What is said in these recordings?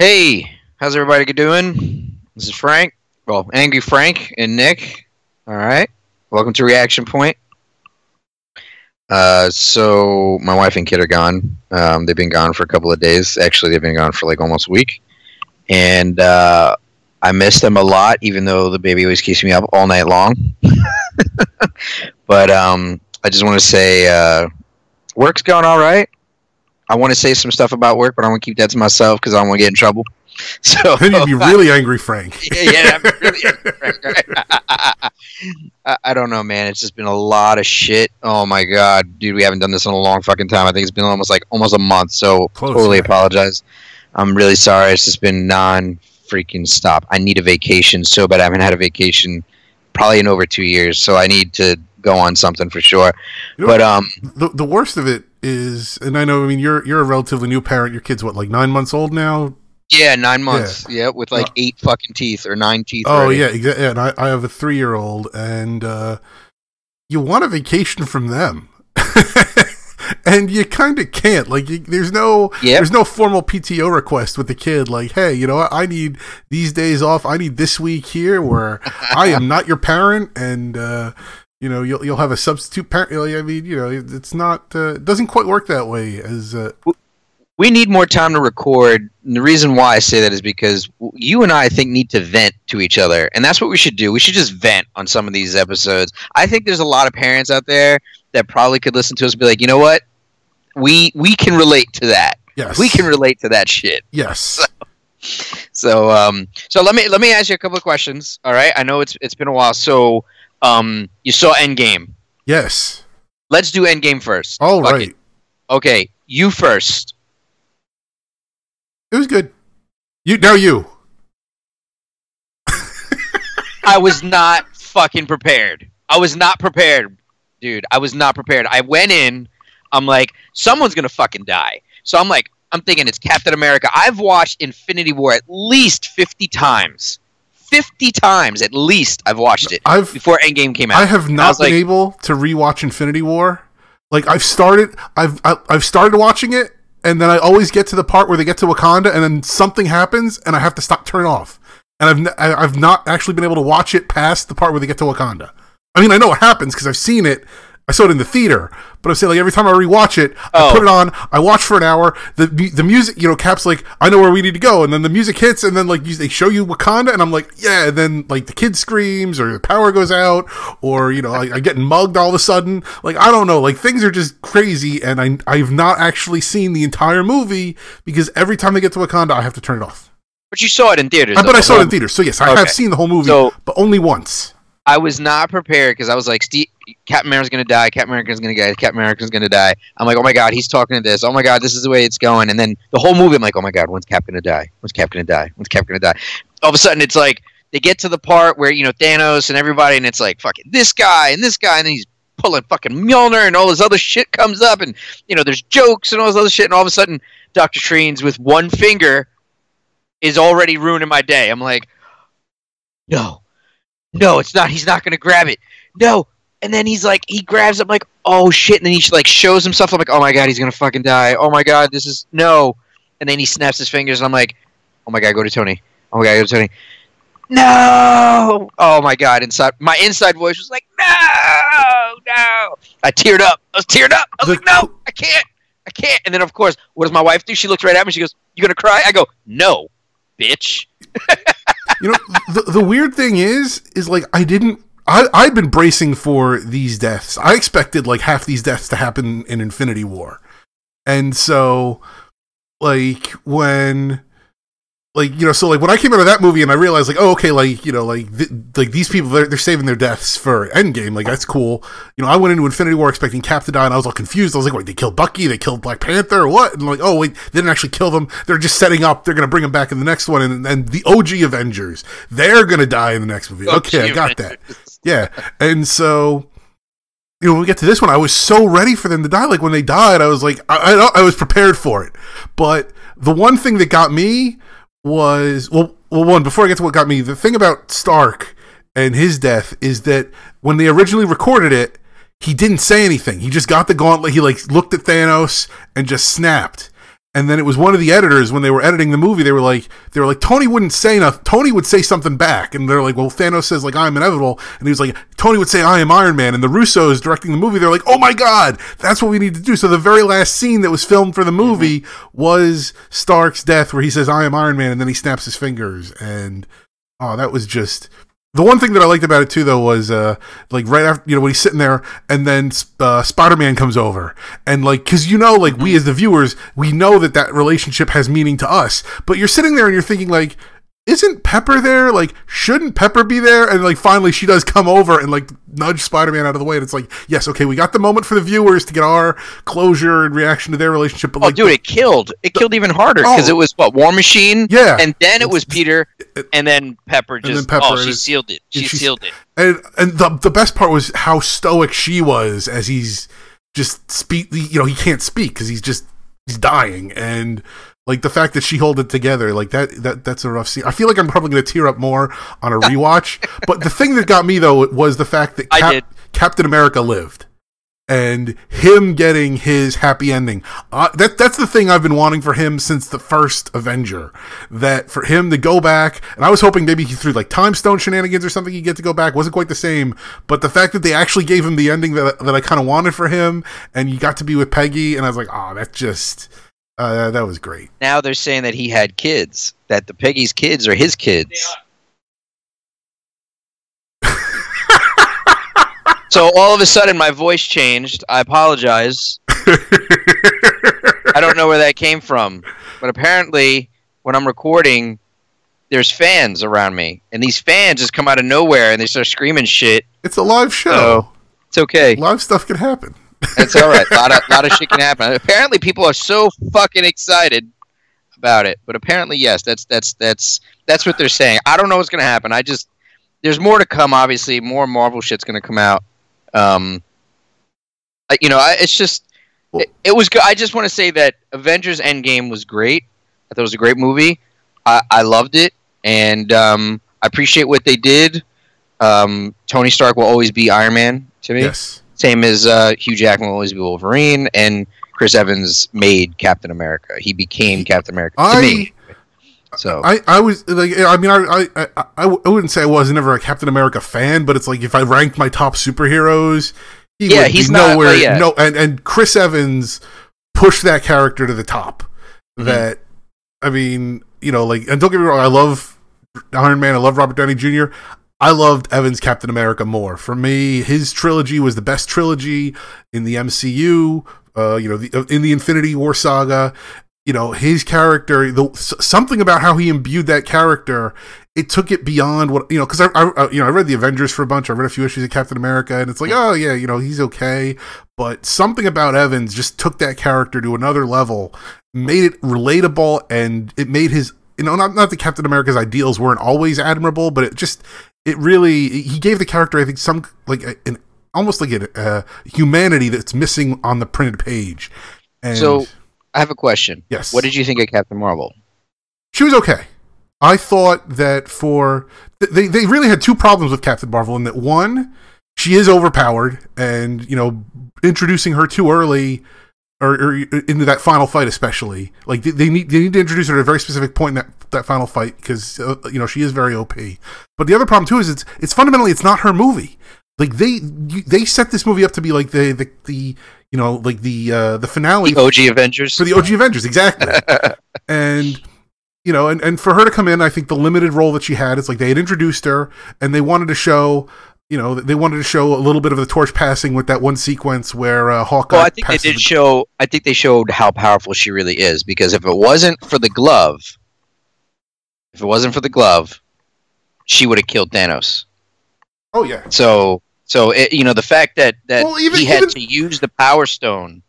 Hey, how's everybody doing? This is Frank. Well, Angry Frank and Nick. All right. Welcome to Reaction Point. Uh, so my wife and kid are gone. Um, they've been gone for a couple of days. Actually, they've been gone for like almost a week, and uh, I miss them a lot. Even though the baby always keeps me up all night long. but um, I just want to say, uh, work's going all right. I want to say some stuff about work, but I want to keep that to myself because I don't want to get in trouble. So Then you'd be really angry, Frank. yeah, yeah, I'm really I, I don't know, man. It's just been a lot of shit. Oh my god, dude, we haven't done this in a long fucking time. I think it's been almost like almost a month. So Close, totally apologize. I'm really sorry. It's just been non freaking stop. I need a vacation so bad. I haven't had a vacation probably in over two years. So I need to go on something for sure. You know- But um, The the worst of it is, and I know, I mean, you're you're a relatively new parent. Your kid's what, like nine months old now? yeah, nine months. Yeah, with like eight fucking teeth or nine teeth. Oh already. yeah, exactly. Yeah, and I, I have a three year old, and uh, you want a vacation from them, and you kind of can't. Like, you, there's no Yep. there's no formal PTO request with the kid. Like, hey, you know, what? I need these days off. I need this week here where I am not your parent, and uh, you know, you'll you'll have a substitute parent. I mean, you know, it's not uh, it doesn't quite work that way. As uh, we need more time to record. And the reason why I say that is because you and I, I think, need to vent to each other. And that's what we should do. We should just vent on some of these episodes. I think there's a lot of parents out there that probably could listen to us and be like, you know what? We we can relate to that. yes, We can relate to that shit. yes, So um so let me let me ask you a couple of questions. All right. I know it's it's been a while. So um you saw Endgame. yes. Let's do Endgame first. All Fuck right, it. Okay, you first. it was good. You now you. I was not fucking prepared. I was not prepared, dude. I was not prepared. I went in. I'm like, someone's gonna fucking die. So I'm like, I'm thinking it's Captain America. I've watched Infinity War at least 50 times. 50 times at least. I've watched it I've before Endgame came out. I have not was been like- able to rewatch Infinity War. Like I've started, I've I- I've started watching it, and then I always get to the part where they get to Wakanda, and then something happens, and I have to stop, turn off, and I've n- I- I've not actually been able to watch it past the part where they get to Wakanda. I mean, I know what happens because I've seen it. I saw it in the theater, but I'm saying like every time I rewatch it, I Oh. put it on, I watch for an hour. The the music, you know, Cap's like, I know where we need to go, and then the music hits, and then like you, they show you Wakanda, and I'm like, yeah. And then like the kid screams, or the power goes out, or you know, I, I get mugged all of a sudden. Like I don't know, like things are just crazy, and I I've not actually seen the entire movie because every time they get to Wakanda, I have to turn it off. but you saw it in theaters. Though, but I saw it in theaters, so yes, I Okay. have seen the whole movie, So- but only once. I was not prepared because I was like, Steve, Captain America's gonna die. Captain America's gonna die. Captain America's gonna die. I'm like, oh my god, he's talking to this. Oh my god, this is the way it's going. And then the whole movie, I'm like, oh my god, when's Cap gonna die? When's Cap gonna die? When's Cap gonna die? All of a sudden, it's like they get to the part where you know Thanos and everybody, and it's like fucking this guy and this guy, and he's pulling fucking Mjolnir, and all this other shit comes up, and you know there's jokes and all this other shit, and all of a sudden, Doctor Strange with one finger is already ruining my day. I'm like, no, no, it's not. He's not gonna grab it. No. And then he's like, he grabs it. I'm like, oh shit. And then he like shows himself. I'm like, oh my god, he's gonna fucking die. Oh my god, this is no. And then he snaps his fingers, and I'm like, oh my god, go to Tony. Oh my god, go to Tony. No. Oh my god. Inside, my inside voice was like, no, no. I teared up. I was teared up. I was like, no, I can't. I can't. And then of course, what does my wife do? She looks right at me. She goes, you gonna cry? I go, no, bitch. you know the, the weird thing is is like i didn't I, i'd been bracing for these deaths. I expected like half these deaths to happen in infinity war. And so like when like you know so like when i came out of that movie and i realized like oh okay like you know like th- like these people they're, they're saving their deaths for endgame. Like that's cool. You know i went into infinity war expecting cap to die and i was all confused. I was like wait they killed bucky? They killed black panther? Or what? And like oh wait they didn't actually kill them. They're just setting up. They're gonna bring them back in the next one. And, and the og avengers they're gonna die in the next movie. Okay i got that. Yeah. And so you know when we get to this one i was so ready for them to die. Like when they died i was like i i, I was prepared for it. But the one thing that got me was well well one before i get to what got me the thing about stark and his death is that when they originally recorded it he didn't say anything. He just got the gauntlet. He like looked at thanos and just snapped And then it was one of the editors when they were editing the movie. They were like, they were like, Tony wouldn't say nothing. Tony would say something back, and they're like, well, Thanos says like I'm inevitable, and he was like, Tony would say I am Iron Man, and the Russos directing the movie, they're like, oh my god, that's what we need to do. So the very last scene that was filmed for the movie mm-hmm. was Stark's death, where he says I am Iron Man, and then he snaps his fingers, and oh, that was just the one thing that I liked about it too, though, was uh, like right after you know when he's sitting there, and then uh, Spider Man comes over, and like because you know, like we as the viewers, we know that that relationship has meaning to us, but you're sitting there and you're thinking like, isn't Pepper there? Like, shouldn't Pepper be there? And like finally she does come over and like nudge Spider Man out of the way, and it's like, yes, okay, we got the moment for the viewers to get our closure and reaction to their relationship. But Oh, like, dude, it killed. It killed even harder because Oh. it was what War Machine. Yeah. and then it was Peter, and then Pepper then just. Pepper, oh, she sealed it. She she's- sealed it. and and the the best part was how stoic she was as he's just speak you know he can't speak because he's just he's dying and like the fact that she held it together like that that that's a rough scene i feel like i'm probably going to tear up more on a rewatch but the thing that got me though was the fact that did. captain america lived and him getting his happy ending. Uh, that that's the thing I've been wanting for him since the first Avenger. That for him to go back, and I was hoping maybe he threw like time stone shenanigans or something he'd get to go back. wasn't quite the same, but the fact that they actually gave him the ending that that I kind of wanted for him, and you got to be with Peggy, and I was like, oh, that's just uh, that was great. Now they're saying that he had kids. That the Peggy's kids are his kids. so all of a sudden, my voice changed. I apologize. I don't know where that came from, but apparently, when I'm recording, there's fans around me, and these fans just come out of nowhere and they start screaming shit. it's a live show. Oh. It's okay. Live stuff can happen. It's all right. A lot of lot of shit can happen. Apparently, people are so fucking excited about it. But apparently, yes, that's that's that's that's what they're saying. I don't know what's gonna happen. I just there's more to come. Obviously, more Marvel shit's gonna come out. Um, I- you know, I, it's just it, it was good. I just want to say that Avengers Endgame was great. I thought it was a great movie. I, I loved it, and um, I appreciate what they did. Um, Tony Stark will always be Iron Man to me. Yes. Same as uh, Hugh Jackman will always be Wolverine, and Chris Evans made Captain America. He became Captain America to I- me. So I, I was like I mean I, I I I wouldn't say I was never a Captain America fan, but it's like if I ranked my top superheroes, he Yeah, would he's be not- nowhere. yeah. No, and and Chris Evans pushed that character to the top. Mhm. That I mean, you know, like and don't get me wrong, I love Iron Man, I love Robert Downey Jr. I loved Evans Captain America more. For me, his trilogy was the best trilogy in the MCU. Uh, you know, the, in the Infinity War saga, you know his character the something about how he imbued that character it took it beyond what you know because I, I I- you know i read the avengers for a bunch i read a few issues of captain america and it's like oh yeah you know he's okay but something about evans just took that character to another level made it relatable and it made his you know not, not that captain america's ideals weren't always admirable but it just it really he gave the character i think some like an almost like a uh, humanity that's missing on the printed page and So- I have a question. Yes. What did you think of Captain Marvel? she was okay. I thought that for they they really had two problems with Captain Marvel in that one, she is overpowered, and you know introducing her too early. Or, or into that final fight, especially like they, they need they need to introduce her at a very specific point in that that final fight because uh, you know she is very OP. But the other problem too is it's it's fundamentally it's not her movie. Like they you, they set this movie up to be like the the, the you know like the uh, the finale The OG Avengers. for the OG Avengers, exactly. and you know, and, and for her to come in, I think the limited role that she had, it's like they had introduced her and they wanted to show, you know, they wanted to show a little bit of the torch passing with that one sequence where uh, Hawkeye. well, I think they did the- show. I think they showed how powerful she really is because if it wasn't for the glove, if it wasn't for the glove, she would have killed Thanos. oh yeah, So, so it, you know, the fact that that Well, even- he had even- to use the Power Stone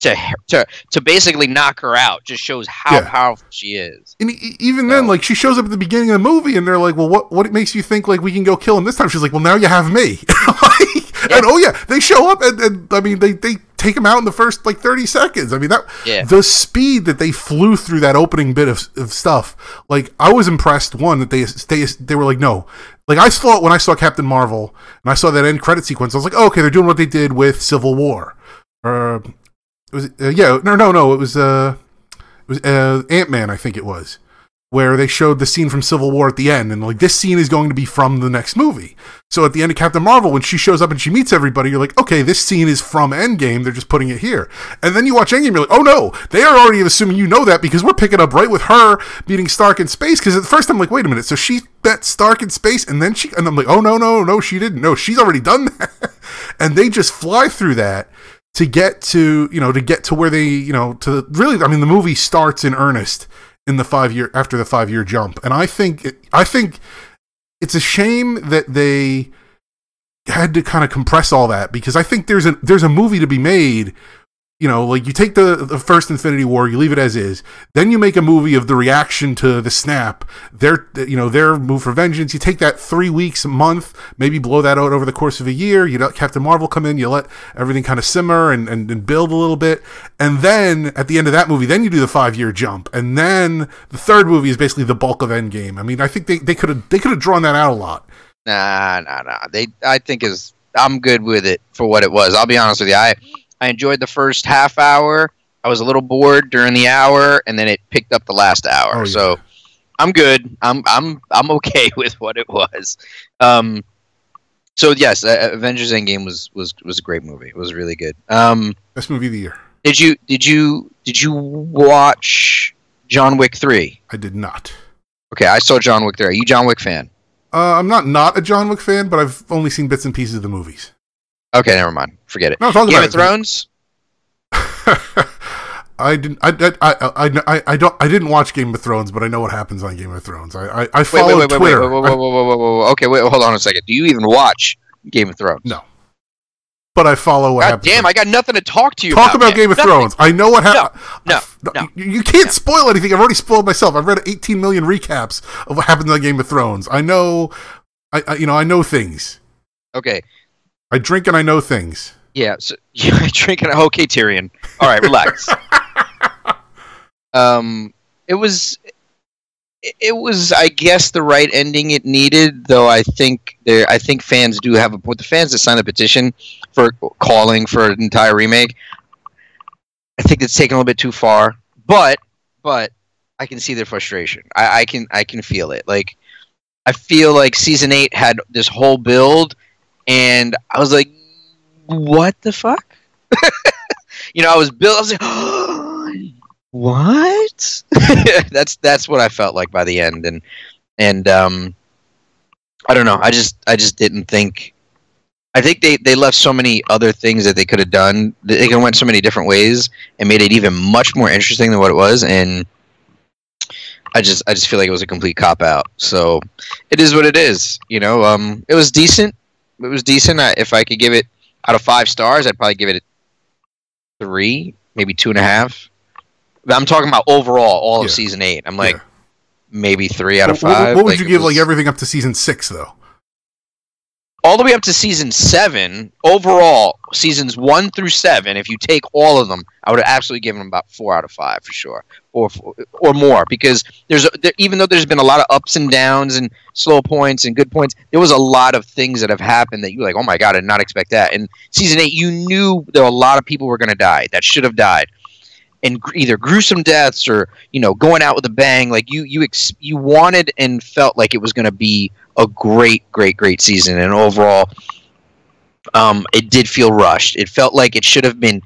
to to to basically knock her out just shows how Yeah. powerful she is. and even then, like she shows up at the beginning of the movie, and they're like, "Well, what what makes you think like we can go kill him this time?" She's like, "Well, now you have me." Like, Yeah. And oh yeah, they show up, and, and I mean, they they take him out in the first like thirty seconds. I mean that Yeah. the speed that they flew through that opening bit of, of stuff like i was impressed one that they they they were like no like i thought when i saw captain marvel and i saw that end credit sequence i was like oh, okay they're doing what they did with civil war or was it, uh, yeah no no no it was uh It was uh, Ant Man, I think it was, where they showed the scene from Civil War at the end, and like this scene is going to be from the next movie. So at the end of Captain Marvel, when she shows up and she meets everybody, you're like, okay, this scene is from Endgame. They're just putting it here. And then you watch Endgame, you're like, oh no, they are already assuming you know that because we're picking up right with her meeting Stark in space. Because at first I'm like, wait a minute, so she met Stark in space, and then she, and I'm like, oh no, no, no, she didn't. No, she's already done that. and they just fly through that to get to you know to get to where they you know to really I mean the movie starts in earnest in the five year after the five year jump. And I think it, I think it's a shame that they had to kind of compress all that because I think there's a there's a movie to be made you know like you take the the first Infinity War you leave it as is. Then you make a movie of the reaction to the snap. Their you know their move for vengeance. You take that 3 weeks a month maybe blow that out over the course of a year. You let Captain Marvel come in you let everything kind of simmer and, and, and build a little bit. And then at the end of that movie then you do the 5 year jump. And then the third movie is basically the bulk of Endgame. I mean I think they they could have they could have drawn that out a lot. Nah, nah, nah. They, I think is I'm good with it for what it was. I'll be honest with you. I, I enjoyed the first half hour. I was a little bored during the hour, and then it picked up the last hour. Oh, yeah. So I'm good. I'm, I'm, I'm okay with what it was. Um, so yes, uh, Avengers Endgame was was was a great movie. It was really good. Um, best movie of the year did you did you did you watch John Wick three? I did not Okay, I saw John Wick three. Are you a John Wick fan? uh, I'm not not a John Wick fan but I've only seen bits and pieces of the movies Okay, never mind. Forget it. no Game of it Thrones. I didn't. I, I, I, I, I don't. I didn't watch Game of Thrones, but I know what happens on Game of Thrones. I, I, I follow wait, wait, wait, wait, Twitter. wait, whoa, whoa, whoa, whoa, whoa. Okay, wait, hold on a second. Do you even watch Game of Thrones? No. but I follow what God happens. damn, I got nothing to talk to you Talk about. about. Game of Nothing. Thrones. I know what happened. No, no. You, you can't spoil anything. I've already spoiled myself. I've read 18 million recaps of what happens on Game of Thrones. I know. I, I you know I know things. Okay, I drink and I know things. yeah. So you're drinking. Okay, Tyrion. All right, relax. um, it was, it- was, I guess, the right ending it needed. Though I think there, I think fans do have a point. The fans that signed the petition for calling for an entire remake, I think it's taken a little bit too far. But, but I can see their frustration. I, I can, I can feel it. Like, I feel like season eight had this whole build, and I was like, what the fuck? you know, I was built. I was like, what? that's that's what I felt like by the end, and and um, I don't know. I just I just didn't think. I think they, they left so many other things that they could have done. They could have went so many different ways and made it even much more interesting than what it was. And I just I just feel like it was a complete cop out. So it is what it is. You know, um, it was decent. It was decent. I, if I could give it out of five stars, I'd probably give it a three, maybe two and a half. But I'm talking about overall, all of season eight. I'm like Yeah. maybe three out of What- what- five. What, would Like, you give was- like everything up to season six though? All the way up to season seven? Overall, seasons one through seven. If you take all of them, I would have absolutely given them about four out of five for sure, or or more. Because there's a, there, even though there's been a lot of ups and downs and slow points and good points, there was a lot of things that have happened that you were like, oh my god, I did not expect that. And season eight, you knew there were a lot of people were going to die that should have died. And either gruesome deaths or you know going out with a bang, like you you ex- you wanted and felt like it was going to be a great, great, great season. And overall, um, it did feel rushed. It felt like it should have been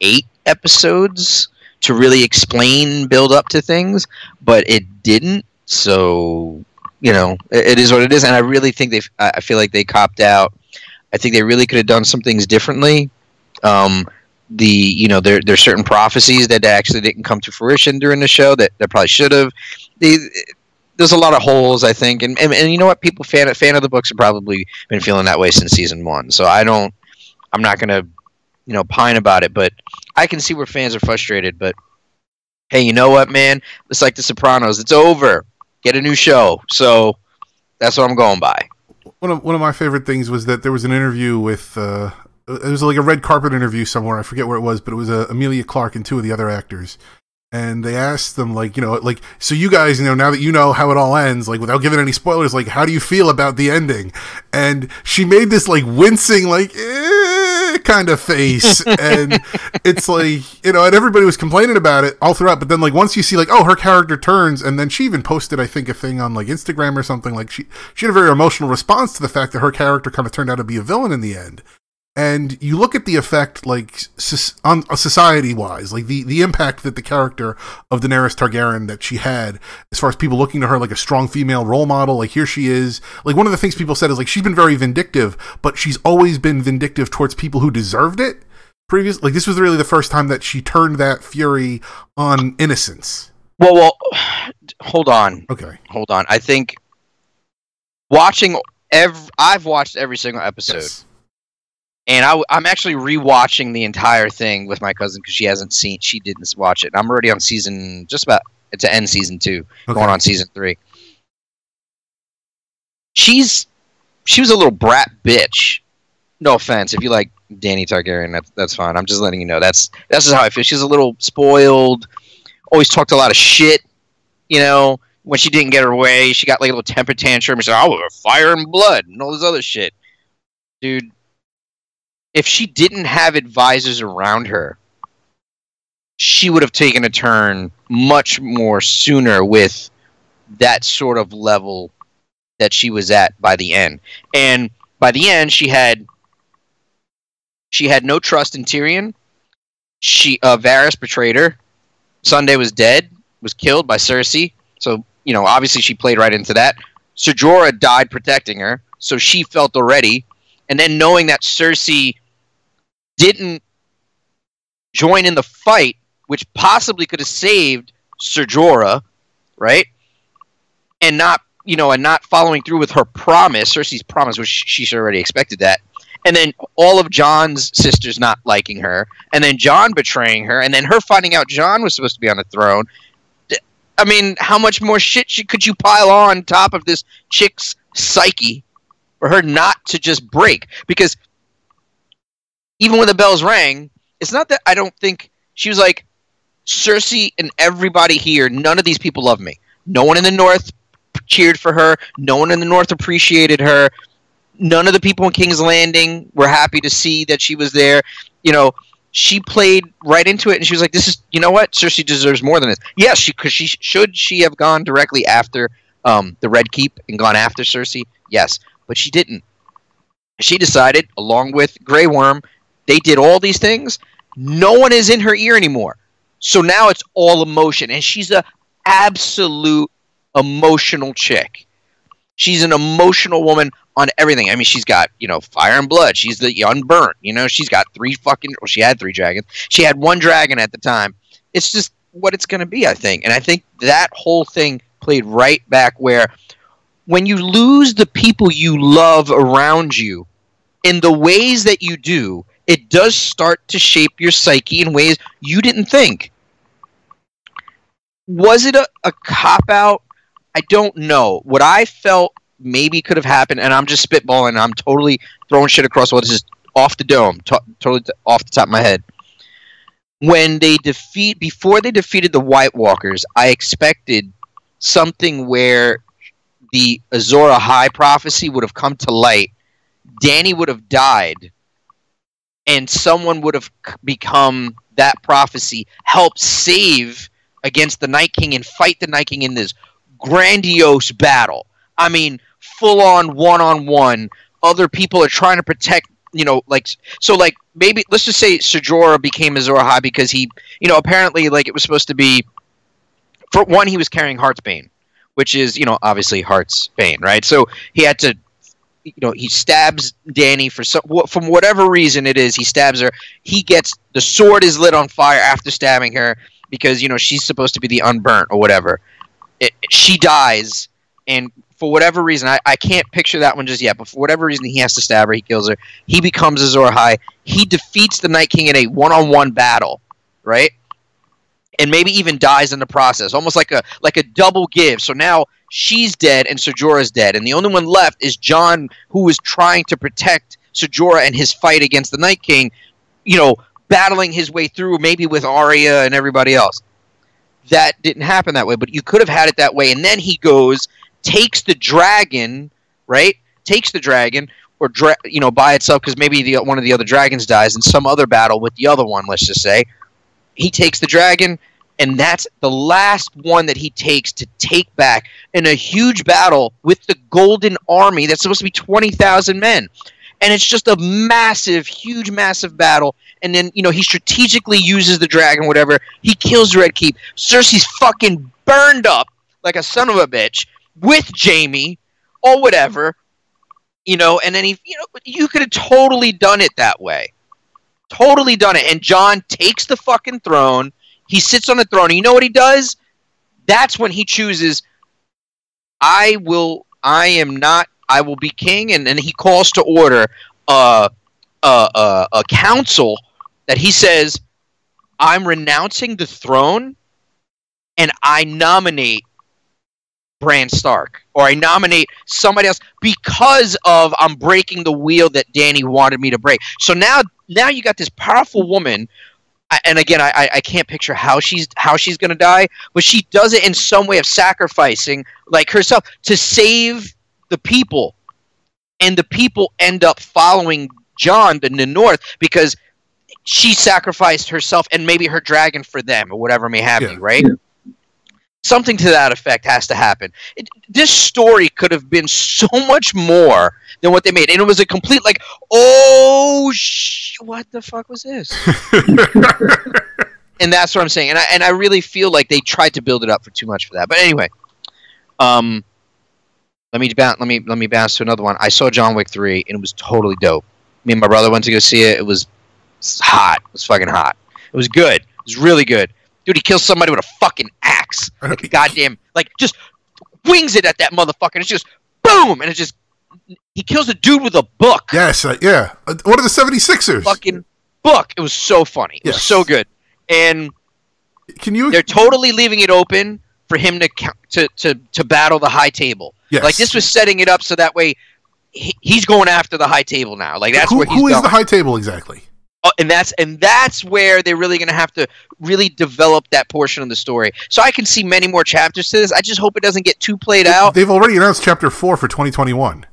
eight episodes to really explain, build up to things, but it didn't. So you know, it, it is what it is. And I really think they, I I feel like they copped out. I think they really could have done some things differently. Um, the you know there there's certain prophecies that actually didn't come to fruition during the show that, that probably should have. The, there's a lot of holes, I think, and, and and you know what? People fan fan of the books have probably been feeling that way since season one. So I don't, I'm not gonna, you know, pine about it, but I can see where fans are frustrated. But hey, you know what, man? It's like The Sopranos. It's over. Get a new show. So that's what I'm going by. One of one of my favorite things was that there was an interview with. Uh, it was like a red carpet interview somewhere. I forget where it was, but it was uh, Emilia Clarke and two of the other actors. And they asked them, like, you know, like, so you guys, you know, now that you know how it all ends, like, without giving any spoilers, like, how do you feel about the ending? And she made this, like, wincing, like, eh, kind of face, and it's like you know, and everybody was complaining about it all throughout. But then, like once you see, like, oh, her character turns, and then she even posted, I think, a thing on like Instagram or something. Like she she had a very emotional response to the fact that her character kind of turned out to be a villain in the end and you look at the effect like on uh, society wise like the the impact that the character of Daenerys Targaryen that she had as far as people looking to her like a strong female role model like here she is. Like one of the things people said is like she's been very vindictive but she's always been vindictive towards people who deserved it previous like this was really the first time that she turned that fury on innocence. Well well hold on. Okay. Hold on. I think watching every i've watched every single episode. Yes and I, am actually rewatching the entire thing with my cousin because she hasn't seen, she didn't watch it. I'm already on season, just about to end season two, okay. going on season three. She's, she was a little brat bitch. No offense, if you like Dany Targaryen, that's that's fine. I'm just letting you know that's that's just how I feel. She's a little spoiled, always talked a lot of shit. You know, when she didn't get her way, she got like a little temper tantrum. She said, "Oh, fire and blood," and all this other shit. Dude, if she didn't have advisors around her, she would have taken a turn much more sooner with that sort of level that she was at by the end. And by the end, she had she had no trust in Tyrion. She uh, Varys betrayed her. Sunday was dead, was killed by Cersei. So you know, obviously, she played right into that. Ser Jorah died protecting her, so she felt already. And then knowing that Cersei didn't join in the fight, which possibly could have saved Ser Jorah, right? And not, you know, and not following through with her promise, Cersei's promise, which she's already expected that. And then all of Jon's sisters not liking her, and then Jon betraying her, and then her finding out Jon was supposed to be on the throne. I mean, how much more shit could you pile on top of this chick's psyche for her not to just break? Because even when the bells rang, it's not that I don't think she was like Cersei and everybody here. None of these people love me. No one in the North cheered for her. No one in the North appreciated her. None of the people in King's Landing were happy to see that she was there. You know, she played right into it, and she was like, "This is, you know what? Cersei deserves more than this." Yes, she because she should she have gone directly after um, the Red Keep and gone after Cersei. Yes, but she didn't. She decided, along with Grey Worm, they did all these things. No one is in her ear anymore. So now it's all emotion. And she's a absolute emotional chick. She's an emotional woman on everything. I mean, she's got, you know, fire and blood. She's the unburnt. You know, she's got three fucking, well, she had three dragons. She had one dragon at the time. It's just what it's going to be, I think. And I think that whole thing played right back where when you lose the people you love around you in the ways that you do, it does start to shape your psyche in ways you didn't think. Was it a, a cop out? I don't know. What I felt maybe could have happened, and I'm just spitballing, I'm totally throwing shit across wall. This is off the dome, to- totally t- off the top of my head. When they defeat, before they defeated the White Walkers, I expected something where the Azor Ahai prophecy would have come to light. Dany would have died and someone would have become that prophecy, help save against the Night King and fight the Night King in this grandiose battle. I mean, full on one on one. Other people are trying to protect, you know, like so. Like maybe let's just say Ser Jorah became Azor because he, you know, apparently like it was supposed to be. For one, he was carrying Heartsbane, which is you know obviously Heart's Bane, right? So he had to you know he stabs Dany for some from whatever reason it is he stabs her. He gets the sword is lit on fire after stabbing her because you know she's supposed to be the unburnt or whatever. It, she dies and for whatever reason I, I can't picture that one just yet but for whatever reason he has to stab her he kills her. He becomes Azor Ahai. He defeats the Night King in a one-on-one battle right? And maybe even dies in the process almost like a like a double give. So now she's dead and Ser Jorah's dead, and the only one left is Jon, who is trying to protect Ser Jorah and his fight against the Night King. You know, battling his way through, maybe with Arya and everybody else. That didn't happen that way, but you could have had it that way. And then he goes, takes the dragon, right? Takes the dragon, or dra- you know by itself because maybe the one of the other dragons dies in some other battle with the other one. Let's just say he takes the dragon, and that's the last one that he takes to take back in a huge battle with the Golden Army. That's supposed to be twenty thousand men, and it's just a massive, huge, massive battle. And then you know he strategically uses the dragon, whatever. He kills Red Keep. Cersei's fucking burned up like a son of a bitch with Jaime or whatever you know, and then he, you know, you could have totally done it that way, totally done it. And Jon takes the fucking throne. He sits on the throne. And you know what he does? That's when he chooses. I will. I am not. I will be king, and then he calls to order a a, a, a council that he says, "I'm renouncing the throne, and I nominate Bran Stark, or I nominate somebody else because of I'm breaking the wheel that Dany wanted me to break. So now, now you got this powerful woman, and again, I, I can't picture how she's how she's gonna die, but she does it in some way of sacrificing like herself to save the people, and the people end up following Jon in the north because she sacrificed herself and maybe her dragon for them or whatever may have Yeah. you, right? Yeah. Something to that effect has to happen. It, this story could have been so much more than what they made, and it was a complete like, oh, sh- what the fuck was this? and that's what I'm saying, and I and I really feel like they tried to build it up for too much for that. But anyway, um, let me bounce. Let me let me bounce to another one. I saw John Wick three, and it was totally dope. Me and my brother went to go see it. It was hot. It was fucking hot. It was good. It was really good. Dude, he kills somebody with a fucking axe. Like a goddamn, like just wings it at that motherfucker. And it's just boom, and it just he kills a dude with a book. yes, uh, yeah. Uh, one of the 76ers. Fucking book. It was so funny. It was Yes. so good. And Can you? they're totally leaving it open for him to to to to battle the high table. yes. Like this was setting it up so that way he, he's going after the high table now. Like that's who, where he's who is the high table exactly? Uh, and that's and that's where they're really going to have to really develop that portion of the story. So I can see many more chapters to this. I just hope it doesn't get too played out. They've already announced chapter four for 2021.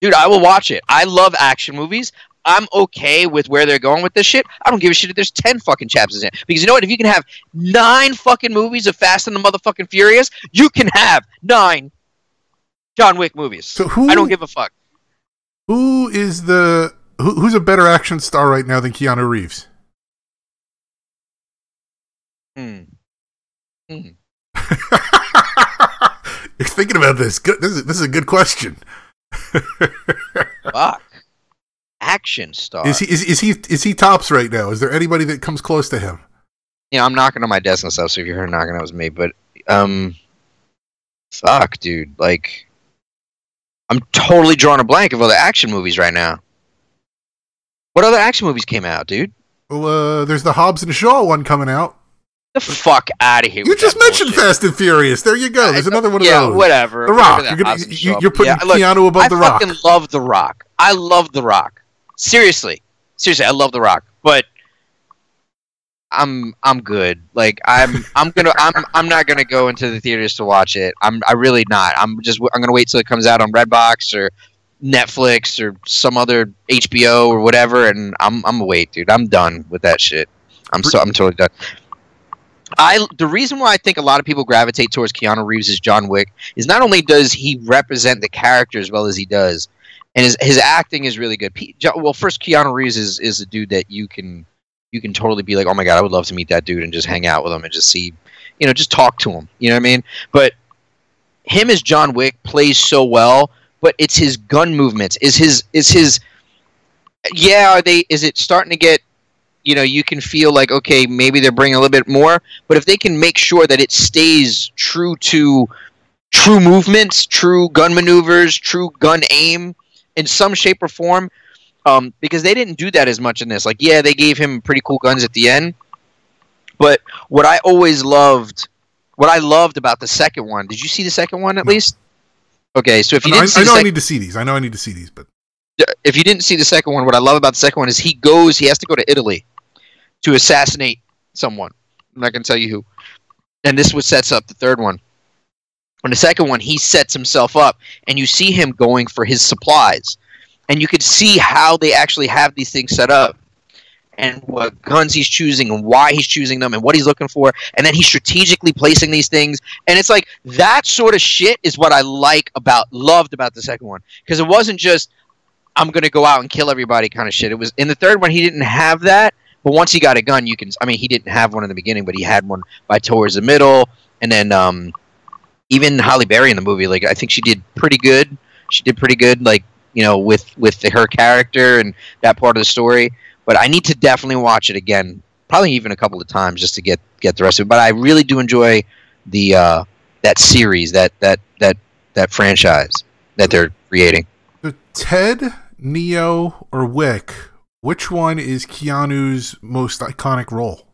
Dude, I will watch it. I love action movies. I'm okay with where they're going with this shit. I don't give a shit if there's 10 fucking chapters in it. Because you know what? If you can have nine fucking movies of Fast and the motherfucking Furious, you can have nine John Wick movies. So who? I don't give a fuck. Who is the? Who, who's a better action star right now than Keanu Reeves? Hmm. Hmm. You're thinking about this. Good. This is, this is a good question. Fuck. Action star. Is he is, is he is he tops right now? Is there anybody that comes close to him? you know, I'm knocking on my desk and stuff, so if you heard knocking, that was me. But, um, fuck, dude. Like, I'm totally drawing a blank of other action movies right now. What other action movies came out, dude? Well, uh, there's the Hobbs and Shaw one coming out. The fuck out of here! You just mentioned bullshit. Fast and Furious. There you go. There's another one of yeah, those. whatever. The Rock. You're, gonna, you, you're putting yeah, look, Keanu above I The Rock. I fucking love The Rock. I love The Rock. Seriously, seriously, I love The Rock. But I'm I'm good. Like I'm I'm gonna I'm I'm not gonna go into the theaters to watch it. I'm I really not. I'm just I'm gonna wait till it comes out on Redbox or Netflix or some other HBO or whatever, and I'm I'm wait, dude. I'm done with that shit. I'm so I'm totally done. I the reason why I think a lot of people gravitate towards Keanu Reeves as John Wick is not only does he represent the character as well as he does, and his his acting is really good. Well, first Keanu Reeves is is a dude that you can you can totally be like, oh my god, I would love to meet that dude and just hang out with him and just see, you know, just talk to him. You know what I mean? But him as John Wick plays so well, but it's his gun movements, is his is his yeah, are they is it starting to get you know, you can feel like okay, maybe they're bringing a little bit more, but if they can make sure that it stays true to true movements, true gun maneuvers, true gun aim in some shape or form, um, because they didn't do that as much in this. Like, yeah, they gave him pretty cool guns at the end, but what I always loved, what I loved about the second one, did you see the second one at least? Okay, so if you I, know- didn't see I the know I need to see these. I know I need to see these, but if you didn't see the second one, what I love about the second one is he goes, he has to go to Italy to assassinate someone. I'm not going to tell you who. And this what sets up the third one. On the second one, he sets himself up, and you see him going for his supplies. and you could see how they actually have these things set up and what guns he's choosing and why he's choosing them and what he's looking for and then he's strategically placing these things and it's like that sort of shit is what i like about loved about the second one because it wasn't just i'm gonna go out and kill everybody kind of shit it was in the third one he didn't have that but once he got a gun you can i mean he didn't have one in the beginning but he had one by towards the middle and then um even Halle Berry in the movie, like I think she did pretty good. She did pretty good, like you know, with with the, her character and that part of the story. But I need to definitely watch it again, probably even a couple of times just to get get the rest of it. But I really do enjoy the uh, that series, that that that that franchise that they're creating. So Ted, Neo, or Wick, which one is Keanu's most iconic role?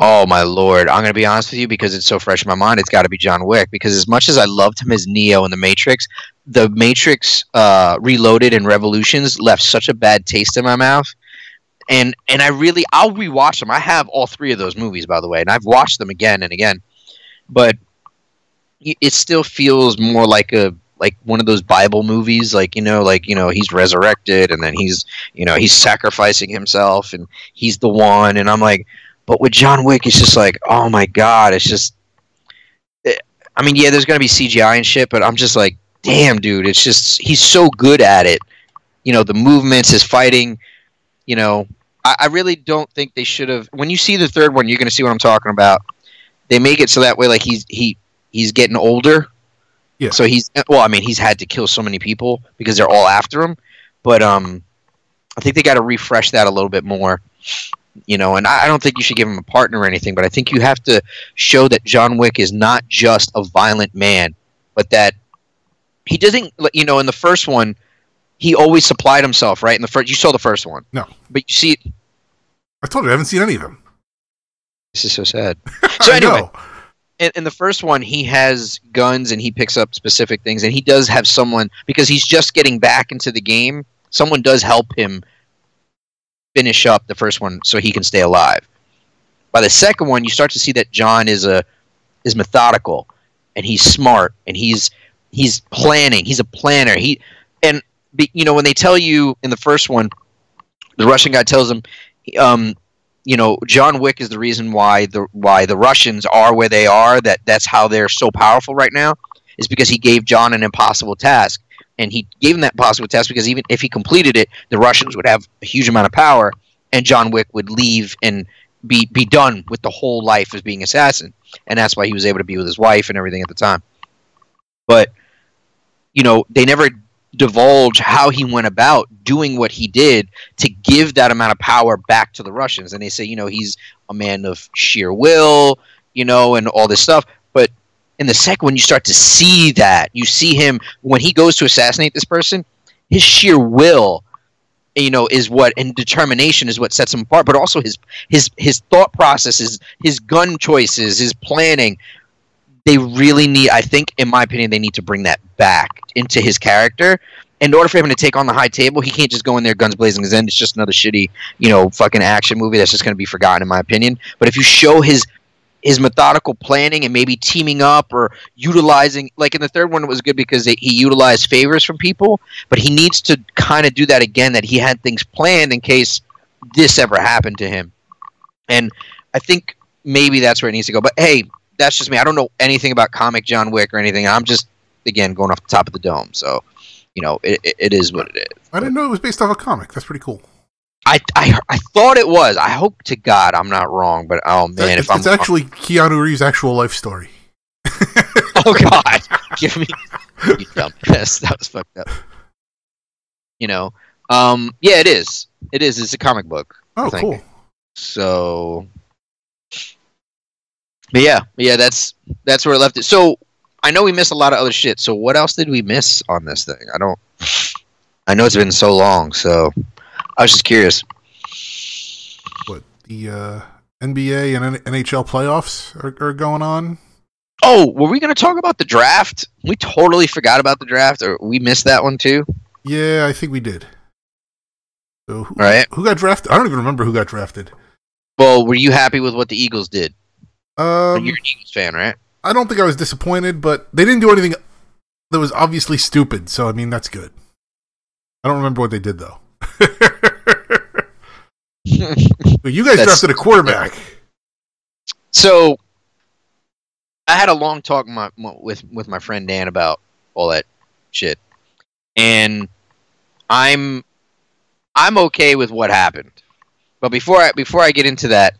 Oh my lord! I'm gonna be honest with you because it's so fresh in my mind. It's got to be John Wick because as much as I loved him as Neo in the Matrix, the Matrix uh, Reloaded and Revolutions left such a bad taste in my mouth. And and I really I'll rewatch them. I have all three of those movies by the way, and I've watched them again and again. But it still feels more like a like one of those Bible movies, like you know, like you know, he's resurrected and then he's you know he's sacrificing himself and he's the one, and I'm like but with John Wick, it's just like, oh my god, it's just. It, I mean, yeah, there's gonna be CGI and shit, but I'm just like, damn, dude, it's just he's so good at it. You know, the movements, his fighting. You know, I, I really don't think they should have. When you see the third one, you're gonna see what I'm talking about. They make it so that way, like he's he he's getting older. Yeah. So he's well, I mean, he's had to kill so many people because they're all after him. But um, I think they got to refresh that a little bit more you know, and I, I don't think you should give him a partner or anything, but I think you have to show that John Wick is not just a violent man, but that he doesn't, you know, in the first one, he always supplied himself, right? In the first, you saw the first one, No. but you see, I told you I haven't seen any of them. this is so sad. So I anyway, know. in, in the first one, he has guns and he picks up specific things, and he does have someone because he's just getting back into the game. Someone does help him finish up the first one so he can stay alive. By the second one, you start to see that John is a is methodical and he's smart and he's he's planning. He's a planner. He and you know when they tell you in the first one, the Russian guy tells him, um, you know, John Wick is the reason why the why the Russians are where they are. That that's how they're so powerful right now. Is because he gave John an impossible task, and he gave him that possible test because even if he completed it, the Russians would have a huge amount of power, and John Wick would leave and be be done with the whole life as being assassin, and that's why he was able to be with his wife and everything at the time. But you know, they never divulge how he went about doing what he did to give that amount of power back to the Russians. And they say, you know, he's a man of sheer will, you know, and all this stuff. But in the second one, you start to see that. You see him when he goes to assassinate this person, his sheer will, you know, is what and determination is what sets him apart. But also his his his thought processes, his gun choices, his planning. They really need. I think, in my opinion, they need to bring that back into his character. In order for him to take on the high table, he can't just go in there guns blazing. his end it's just another shitty, you know, fucking action movie that's just going to be forgotten, in my opinion. But if you show his his methodical planning and maybe teaming up or utilizing like in the third one it was good because they, he utilized favors from people but he needs to kind of do that again that he had things planned in case this ever happened to him and i think maybe that's where it needs to go but hey that's just me i don't know anything about comic john wick or anything i'm just again going off the top of the dome so you know it, it, it is what it is I didn't know it was based off a comic. That's pretty cool. I, I, I thought it was i hope to god i'm not wrong but oh man it's, if i'm it's actually Keanu Reeves' actual life story. Oh God, give me you dumbass. That was fucked up. You know, um, yeah, it is. It is. It's a comic book. Oh, cool. So, but yeah, yeah, that's that's where I left it. So I know we missed a lot of other shit. So what else did we miss on this thing? I don't. I know it's been so long, so I was just curious. What the uh, NBA and NHL playoffs are, are going on? Oh, were we going to talk about the draft? We totally forgot about the draft, or we missed that one too. Yeah, I think we did. So who, Right. who got drafted? I don't even remember who got drafted. Well, were you happy with what the Eagles did? Um, You're an Eagles fan, right? I don't think I was disappointed, but they didn't do anything that was obviously stupid. So I mean, that's good. I don't remember what they did though. But you guys That's- drafted a quarterback. So, I had a long talk my, my- with with my friend Dan about all that shit, and I'm I'm okay with what happened. But before I before I get into that,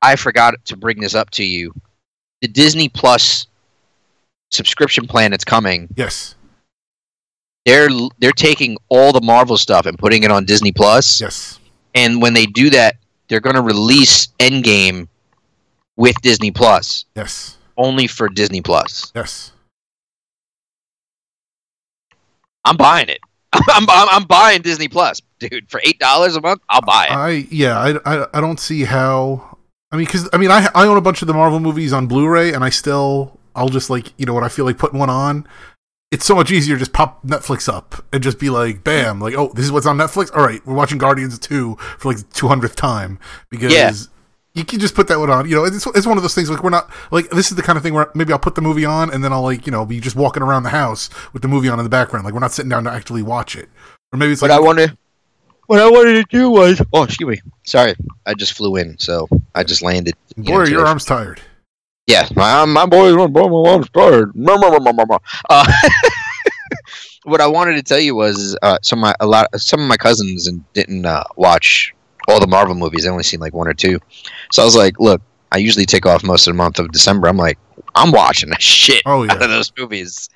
I forgot to bring this up to you. The Disney Plus subscription plan that's coming, Yes, they're they're taking all the Marvel stuff and putting it on Disney Plus. yes, And when they do that, they're going to release Endgame with Disney Plus. yes, only for Disney Plus. yes. I'm buying it. I'm, I'm, I'm buying Disney Plus, dude. For eight dollars a month, I'll buy it. I yeah, I, I I don't see how. I mean, because I mean, I I own a bunch of the Marvel movies on Blu-ray, and I still I'll just like you know when I feel like putting one on. It's so much easier to just pop Netflix up and just be like, bam, like oh, this is what's on Netflix. All right, we're watching Guardians two for like the two hundredth time because. Yeah. You can just put that one on, you know. It's, it's one of those things like we're not like this is the kind of thing where maybe I'll put the movie on and then I'll like you know be just walking around the house with the movie on in the background, like we're not sitting down to actually watch it, or maybe it's what like I wanted, what I wanted to do was, oh, excuse me, sorry, I just flew in, so I just landed. you know, boy, your arm's tired. Yeah, my my boy's on, my mom's tired. Uh, what I wanted to tell you was, uh, some of my a lot, some of my cousins and didn't uh, watch all the Marvel movies. They only seen like one or two. So I was like, look, I usually take off most of the month of December. I'm like, I'm watching the shit Oh out of those movies,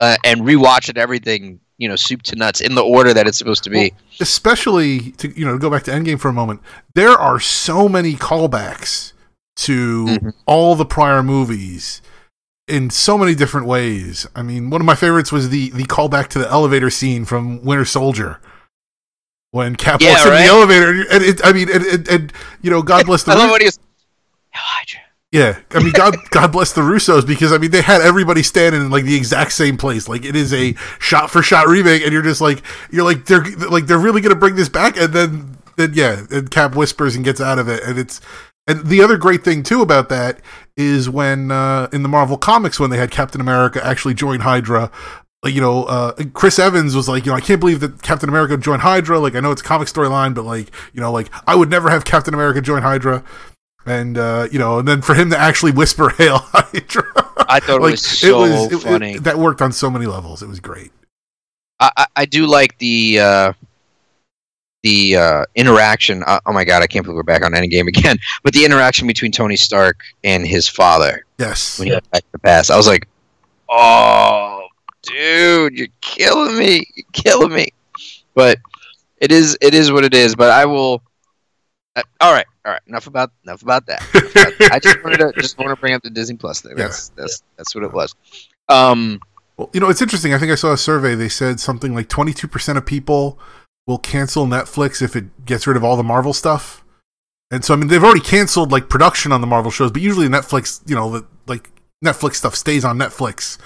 uh, and rewatching everything, you know, soup to nuts in the order that it's supposed to be. especially to you know go back to Endgame for a moment. There are so many callbacks to Mhm. all the prior movies in so many different ways. I mean, one of my favorites was the the callback to the elevator scene from Winter Soldier. When Cap Yeah, walks in the elevator, and it, I mean, and, and, and you know, God bless the I love Ru- what he was. Yeah, I mean, God, God bless the Russos because I mean they had everybody standing in like the exact same place. Like it is a shot for shot remake, and you're just like you're like they're like they're really gonna bring this back, and then then yeah, and Cap whispers and gets out of it, and it's and the other great thing too about that is when uh, in the Marvel comics when they had Captain America actually join Hydra. Like, you know, uh, Chris Evans was like, you know, I can't believe that Captain America joined Hydra. Like, I know it's a comic storyline, but like, you know, like I would never have Captain America join Hydra and uh, you know, and then for him to actually whisper "Hail Hydra," I thought it was so it- it- funny. that worked on so many levels. It was great. I, I, I do like the uh, the uh, interaction. Uh, oh my god, I can't believe we're back on Endgame again. But the interaction between Tony Stark and his father Yes, when he went back to the past, I was like, "Oh, dude, you're killing me! You're killing me!" But it is it is what it is. But I will. Uh, all right, all right. Enough about enough about that. Enough about that. I just wanted to just want to bring up the Disney Plus thing. Yeah. That's that's that's what it was. Um, well, you know, it's interesting. I think I saw a survey. They said something like twenty-two percent of people will cancel Netflix if it gets rid of all the Marvel stuff. And so, I mean, they've already canceled like production on the Marvel shows, but usually Netflix, you know, the, like Netflix stuff stays on Netflix,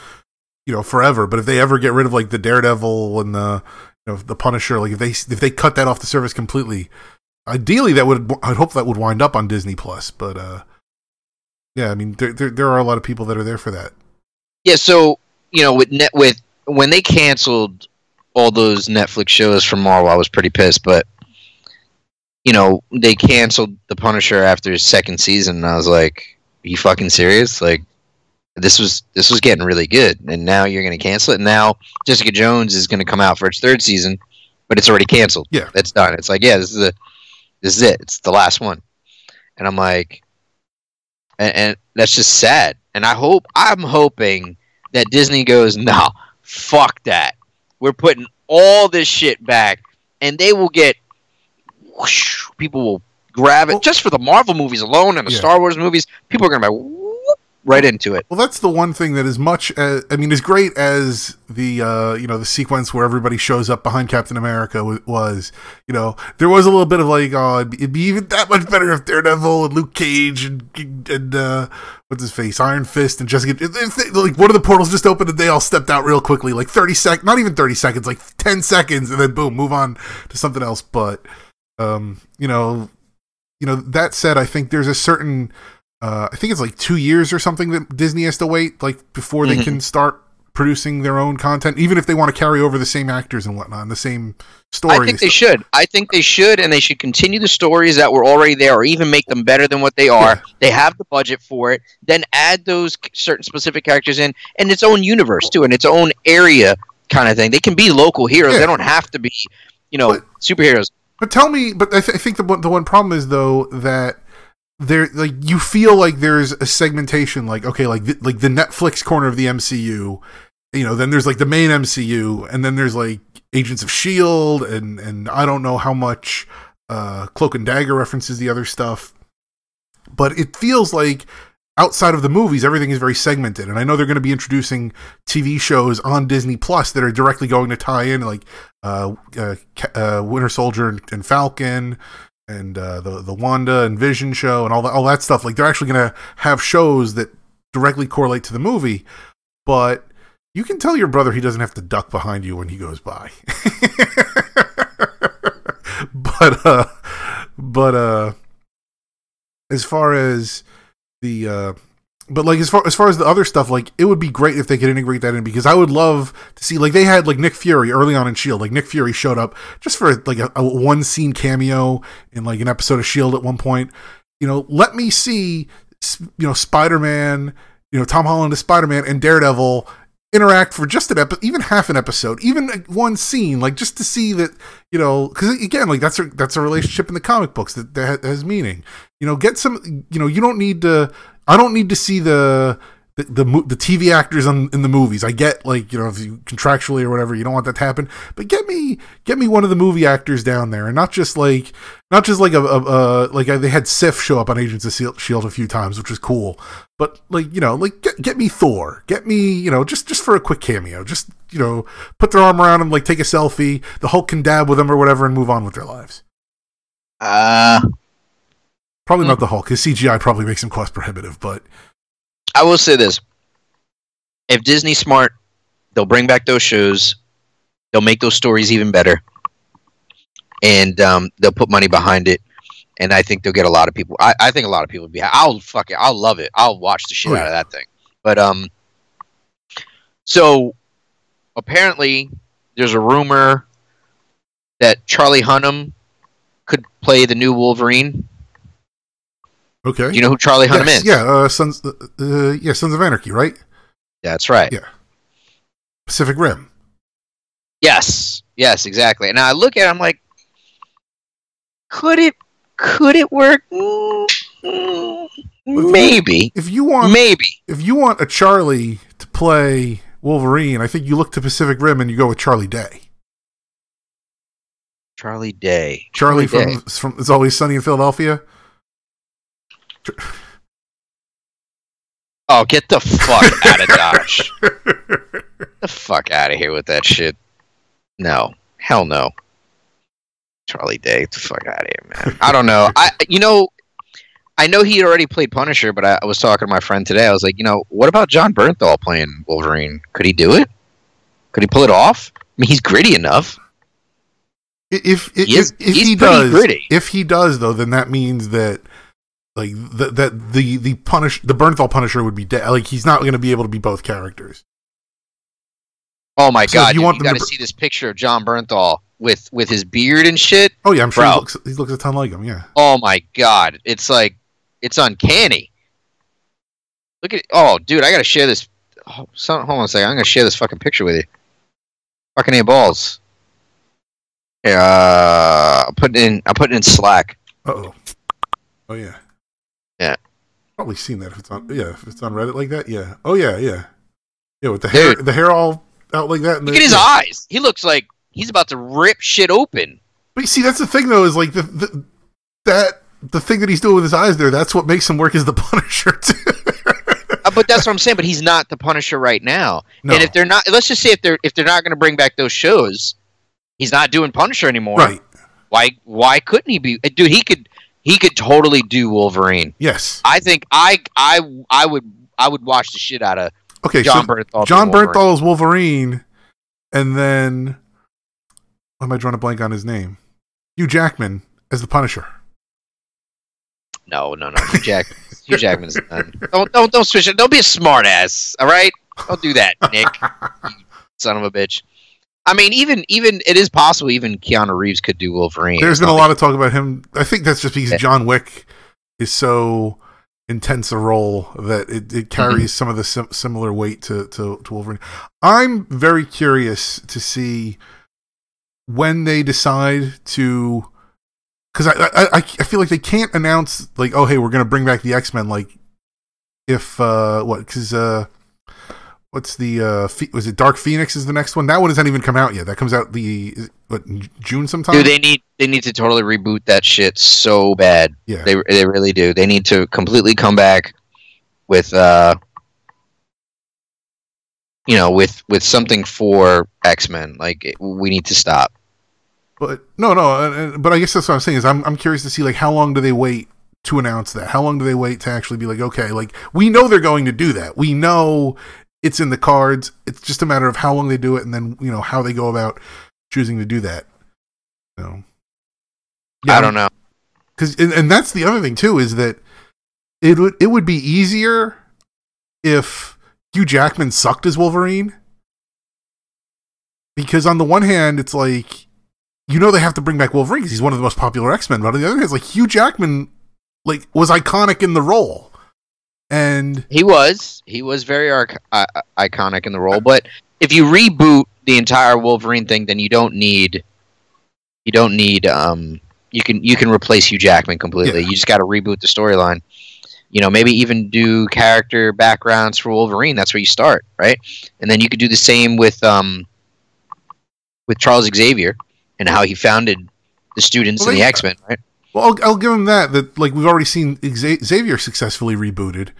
you know, forever. But if they ever get rid of like the Daredevil and the, you know, the Punisher, like if they if they cut that off the service completely, ideally that would I'd hope that would wind up on Disney Plus. But uh, yeah, I mean, there, there there are a lot of people that are there for that. Yeah, so you know, with net with when they canceled all those Netflix shows from Marvel, I was pretty pissed. But you know, they canceled The Punisher after his second season, and I was like, "Are you fucking serious? Like, this was this was getting really good, and now you're going to cancel it? And now Jessica Jones is going to come out for its third season, but it's already canceled. Yeah. it's done. It's like, yeah, this is a this is it. It's the last one." And I'm like, and, and that's just sad. And I hope I'm hoping that Disney goes, no, fuck that. We're putting all this shit back, and they will get whoosh, people will grab it Well- just for the Marvel movies alone and the Yeah. Star Wars movies. People are gonna be whoop, right into it. Well, that's the one thing that as much as I mean, as great as the uh, you know the sequence where everybody shows up behind Captain America w- was, you know, there was a little bit of like, oh, it'd be, it'd be even that much better if Daredevil and Luke Cage and and uh, what's his face, Iron Fist and Jessica, if they, like one of the portals just opened and they all stepped out real quickly, like thirty sec, not even thirty seconds, like ten seconds, and then boom, move on to something else. But um, you know, you know that said, I think there's a certain uh, I think it's like two years or something that Disney has to wait, like before they Mhm. can start producing their own content, even if they want to carry over the same actors and whatnot, and the same story. I think they should. I think they should, and they should continue the stories that were already there, or even make them better than what they are. Yeah. They have the budget for it. Then add those certain specific characters in, and its own universe too, and its own area kind of thing. They can be local heroes. Yeah. They don't have to be, you know, But- superheroes. But tell me, but I, th- I think the the one problem is though that there like you feel like there's a segmentation, like okay, like like the Netflix corner of the MCU, you know, then there's like the main MCU, and then there's like Agents of Shield, and and I don't know how much uh, Cloak and Dagger references the other stuff, but it feels like outside of the movies everything is very segmented and i know they're going to be introducing tv shows on disney plus that are directly going to tie in like uh, uh, uh winter soldier and, and falcon and uh, the the wanda and vision show and all that all that stuff like they're actually to have shows that directly correlate to the movie but you can tell your brother he doesn't have to duck behind you when he goes by. But uh but uh as far as the uh but like as far as far as the other stuff like it would be great if they could integrate that in because i would love to see like they had like nick fury early on in shield like nick fury showed up just for like a, a one scene cameo in like an episode of shield at one point. You know let me see you know spider-man you know tom holland as spider-man and daredevil interact for just an episode even half an episode even one scene like just to see that you know because again like that's a that's a relationship in the comic books that, that has meaning. You know get some you know you don't need to i don't need to see the the the, the TV actors on, in the movies. I get like you know if you contractually or whatever you don't want that to happen, but get me get me one of the movie actors down there, and not just like not just like a, a, a like they had Sif show up on Agents of Shield- Shield a few times, which was cool. But like you know like get, get me Thor, get me you know just just for a quick cameo, just you know put their arm around him, like take a selfie, the Hulk can dab with him or whatever, and move on with their lives. Uh, Probably Hmm. not the Hulk, His CGI probably makes him cost prohibitive, but I will say this: if Disney's smart, they'll bring back those shows. They'll make those stories even better, and um, they'll put money behind it. And I think they'll get a lot of people. I, I think a lot of people would be. I'll fuck it. I'll love it. I'll watch the shit Oh, out of that thing. But um, so apparently there's a rumor that Charlie Hunnam could play the new Wolverine. Okay. You know who Charlie Hunnam yes, is? yeah, uh, Sons, uh, uh, yeah, Sons of Anarchy, right? that's right. Yeah. Pacific Rim. Yes, yes, exactly. And I look at it, I'm like, could it, could it work? Mm, maybe, If you want, maybe. if you want a Charlie to play Wolverine, I think you look to Pacific Rim and you go with Charlie Day. Charlie Day. Charlie, Day. from from It's Always Sunny in Philadelphia. Oh, get the fuck out of Dodge. Get the fuck out of here with that shit. No, hell no. Charlie Day, get the fuck out of here, man. I don't know. I, you know, I know he had already played Punisher, but I, I was talking to my friend today. I was like, you know, what about Jon Bernthal playing Wolverine? Could he do it? Could he pull it off? I mean, he's gritty enough. if if, He is- if, if he does, gritty. if he does though, then that means that like that that the the punish the Bernthal Punisher would be dead. Like he's not going to be able to be both characters. Oh my So god, you want you got to br- see this picture of Jon Bernthal with with his beard and shit. Oh yeah, I'm sure he looks, he looks a ton like him. Yeah. Oh my god, it's like it's uncanny. Look at oh, dude, I gotta share this. Oh, son, hold on a second, I'm gonna share this fucking picture with you. Fucking a balls. Yeah, uh, I'm putting in. I'm putting in Slack. Uh oh. Oh yeah. Yeah. Probably seen that if it's on yeah if it's on Reddit like that. Yeah. Oh yeah yeah. Yeah with the hair Dude. the hair all out like that. and Look the- at his yeah. eyes. He looks like he's about to rip shit open. But you see, that's the thing though is like the, the that the thing that he's doing with his eyes there. That's what makes him work as the Punisher too. Uh, but that's what I'm saying. But he's not the Punisher right now. no. And if they're not, let's just say if they're if they're not going to bring back those shows, he's not doing Punisher anymore. right. Why why couldn't he be? Dude, he could he could totally do Wolverine. Yes. I think I I I would I would watch the shit out of Okay. Jon so Bernthal. Jon Bernthal is Wolverine, and then why am I drawing a blank on his name? Hugh Jackman as the Punisher. No, no, no. Hugh Jack Hugh Jackman's done. Don't don't don't switch it. Don't be a smart ass. All right. Don't do that, Nick. son of a bitch. I mean, even even it is possible. Even Keanu Reeves could do Wolverine. There's been a lot of talk about him. I think that's just because Yeah. John Wick is so intense a role that it, it carries some of the sim- similar weight to, to, to Wolverine. I'm very curious to see when they decide to. Because I, I, I I feel like they can't announce, like, oh, hey, we're going to bring back the X Men. Like, if, uh, what, because, uh, what's the, uh, Phe- was it Dark Phoenix is the next one? That one hasn't even come out yet. That comes out the, is what, June sometime? Dude, they need they need to totally reboot that shit so bad. yeah. They they really do. They need to completely come back with uh you know, with with something for X-Men. Like it- we need to stop. But no, no. uh, uh, But I guess that's what I'm saying is I'm I'm curious to see like how long do they wait to announce that? How long do they wait to actually be like, okay, like we know they're going to do that. We know it's in the cards. It's just a matter of how long they do it, and then you know how they go about choosing to do that. So, I don't know. because and, and that's the other thing too is that it would it would be easier if Hugh Jackman sucked as Wolverine because on the one hand it's like you know they have to bring back Wolverine because he's one of the most popular X Men, but on the other hand it's like Hugh Jackman like was iconic in the role and He was he was very arc- uh, iconic in the role, but if you reboot the entire Wolverine thing, then you don't need you don't need um you can you can replace Hugh Jackman completely. Yeah. You just got to reboot the storyline. You know, maybe even do character backgrounds for Wolverine. That's where you start, right? And then you could do the same with um with Charles Xavier and how he founded the students Well, in the X Men, right? Well, I'll, I'll give him that. That like we've already seen Xavier successfully rebooted.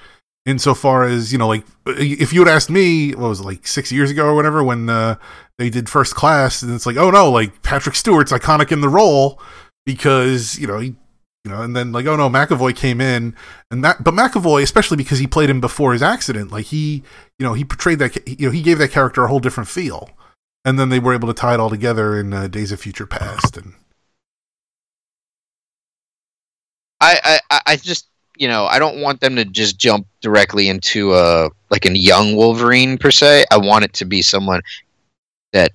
Insofar as you know, like if you had asked me, what was it, like six years ago or whatever, when uh, they did First Class, and it's like, oh no, like Patrick Stewart's iconic in the role because you know he, you know, and then like, oh no, McAvoy came in, and that, but McAvoy, especially because he played him before his accident, like he, you know, he portrayed that, you know, he gave that character a whole different feel, and then they were able to tie it all together in uh, Days of Future Past, and I, I, I- just you know I don't want them to just jump directly into a like a young Wolverine per se. I want it to be someone that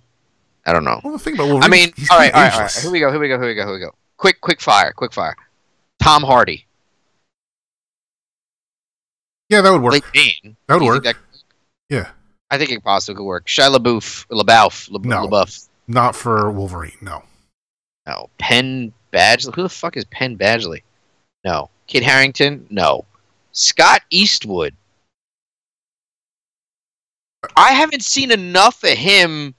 I don't know. well, the thing about Wolverine, I mean, all right, all right, all right. Here we go. Here we go. Here we go. Here we go. Quick, quick fire. Quick fire. Tom Hardy, Yeah, that would work. Blake Bane. that would work. that- Yeah. I think it possibly could work. Shia LaBeouf, LaBeouf, La- No. LaBeouf. Not for Wolverine. No. No. Penn Badgley. Who the fuck is Penn Badgley? No. Kit Harington? No. Scott Eastwood. I haven't seen enough of him